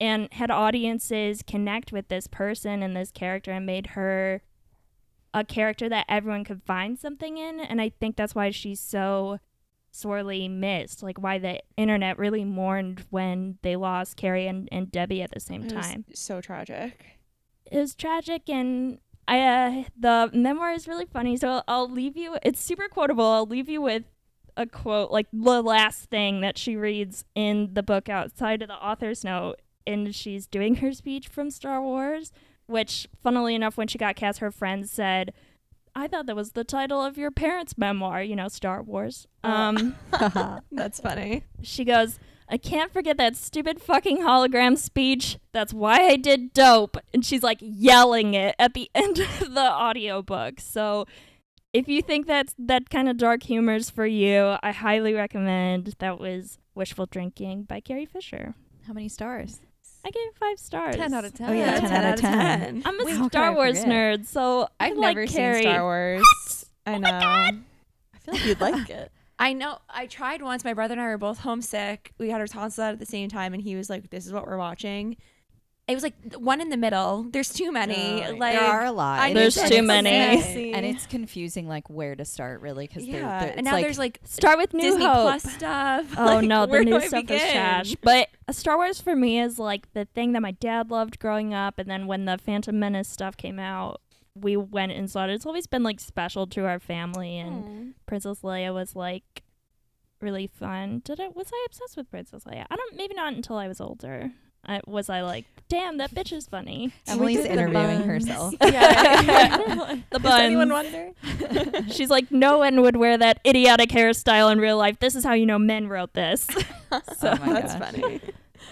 and had audiences connect with this person and this character and made her a character that everyone could find something in. And I think that's why she's so sorely missed. Like why the internet really mourned when they lost Carrie and, and Debbie at the same time so tragic. It was tragic and I uh, the memoir is really funny. So I'll, I'll leave you. It's super quotable. I'll leave you with a quote, like the last thing that she reads in the book outside of the author's note, and she's doing her speech from Star Wars. Which, funnily enough, when she got cast, her friends said, "I thought that was the title of your parents' memoir." You know, Star Wars. Um That's funny. she goes, I can't forget that stupid fucking hologram speech. That's why I did dope. And she's like yelling it at the end of the audiobook. So if you think that's that kind of dark humor is for you, I highly recommend that was Wishful Drinking by Carrie Fisher. How many stars? I gave it five stars. 10 out of 10. Oh, yeah, 10 out of 10. I'm a Wait, Star Wars forget? nerd, so I I've like never Carrie. seen Star Wars. I oh know. I feel like you'd like it. I know. I tried once. My brother and I were both homesick. We had our tonsils out at the same time, and he was like, "This is what we're watching." It was like one in the middle. There's too many. Oh, like there are a lot. I There's too many. messy. and it's confusing, like where to start, really, because yeah. they're, and now there's like Start with New Disney Hope. Plus stuff. Oh Like, no, the new I stuff is trash. But Star Wars for me is like the thing that my dad loved growing up, and then when the Phantom Menace stuff came out, we went and saw it. It's always been like special to our family, and. Princess Leia was like really fun. Did I was I obsessed with Princess Leia? I don't maybe not until I was older. I, was I like, damn, that bitch is funny. Emily's interviewing herself. yeah. The Does anyone wonder? She's like, no one would wear that idiotic hairstyle in real life. This is how you know men wrote this. Oh my That's gosh. funny.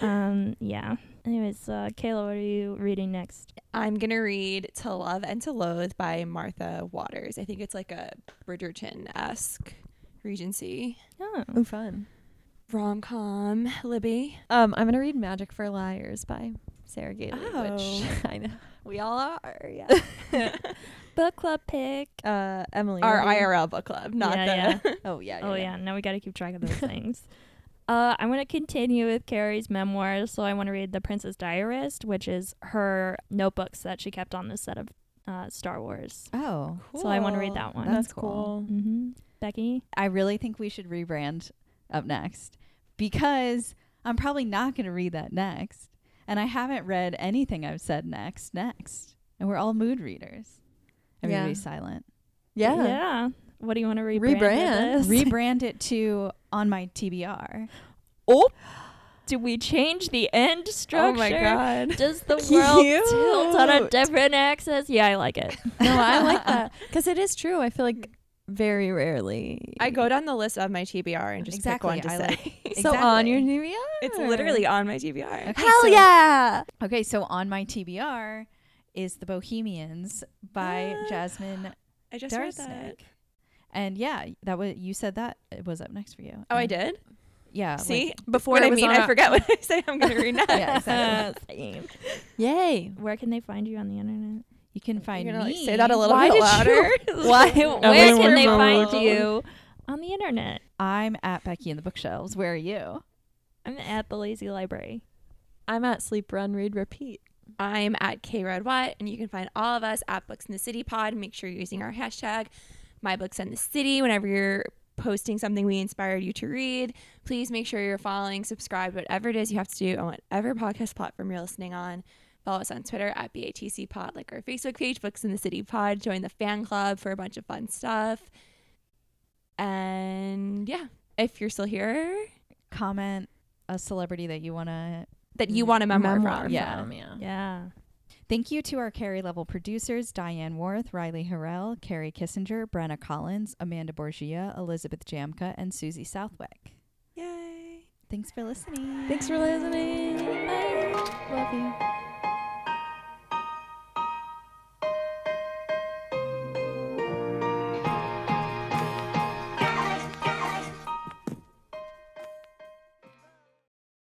um, yeah. Anyways, uh, Kayla, what are you reading next? I'm gonna read "To Love and to Loathe" by Martha Waters. I think it's like a Bridgerton esque Regency Oh, Oh, fun. rom com. Libby, Um, I'm gonna read "Magic for Liars" by Sarah Gailey, Oh. which I know we all are. Yeah. book club pick. uh, Emily, our what are you- IRL book club, not Yeah, the. Oh yeah. Oh yeah, now we got to keep track of those things. Uh, I want to continue with Carrie's memoirs, so I want to read The Princess Diarist, which is her notebooks that she kept on the set of uh, Star Wars. Oh, cool. So I wanna read that one. That's That's, cool. cool. Mm-hmm. Becky, I really think we should rebrand up next because I'm probably not going to read that next. And I haven't read anything I've said next, next. And we're all mood readers. Yeah. Everybody's silent. Yeah. yeah. What do you want to rebrand? Rebrand. this? Rebrand it to on my TBR. oh, did we change the end structure? Oh my god. Does the world Cute. tilt on a different axis? Yeah, I like it. No, I like that because it is true. I feel like very rarely. I go down the list of my TBR and just Exactly, pick one I to like- say. so on your Exactly. New Year. it's literally on my TBR. Okay, Hell so- yeah! Okay, so on my TBR is The Bohemians by Jasmine I just read that. And yeah, that was you said that it was up next for you. Oh, I did. Yeah. See, like- before I mean, I forget what I say. I'm gonna read next. Yeah, exactly. Same. Yay! Where can they find you on the internet? you can find You're gonna me. like, say that a little Why bit louder. Why? Where can they find you on the internet? I'm at Becky in the bookshelves. Where are you? I'm at the Lazy Library. I'm at Sleep Run Read Repeat. I'm at K Red Watt, and you can find all of us at Books in the City Pod. Make sure you're using our hashtag My Books in the City whenever you're posting something we inspired you to read. Please make sure you're following, subscribe, whatever it is you have to do on whatever podcast platform you're listening on. Follow us on Twitter at BATC Pod, like our Facebook page, Books in the City Pod. Join the fan club for a bunch of fun stuff. And yeah, if you're still here, Comment a celebrity that you want to. that you want a memoir, Memoir from. Yeah. from, yeah. Yeah. Thank you to our Carrie Level producers Diane Worth, Riley Harrell, Carrie Kissinger, Brenna Collins, Amanda Borgia, Elizabeth Jamka, and Susie Southwick. Yay! Thanks for listening. Thanks for listening. Bye. Love you.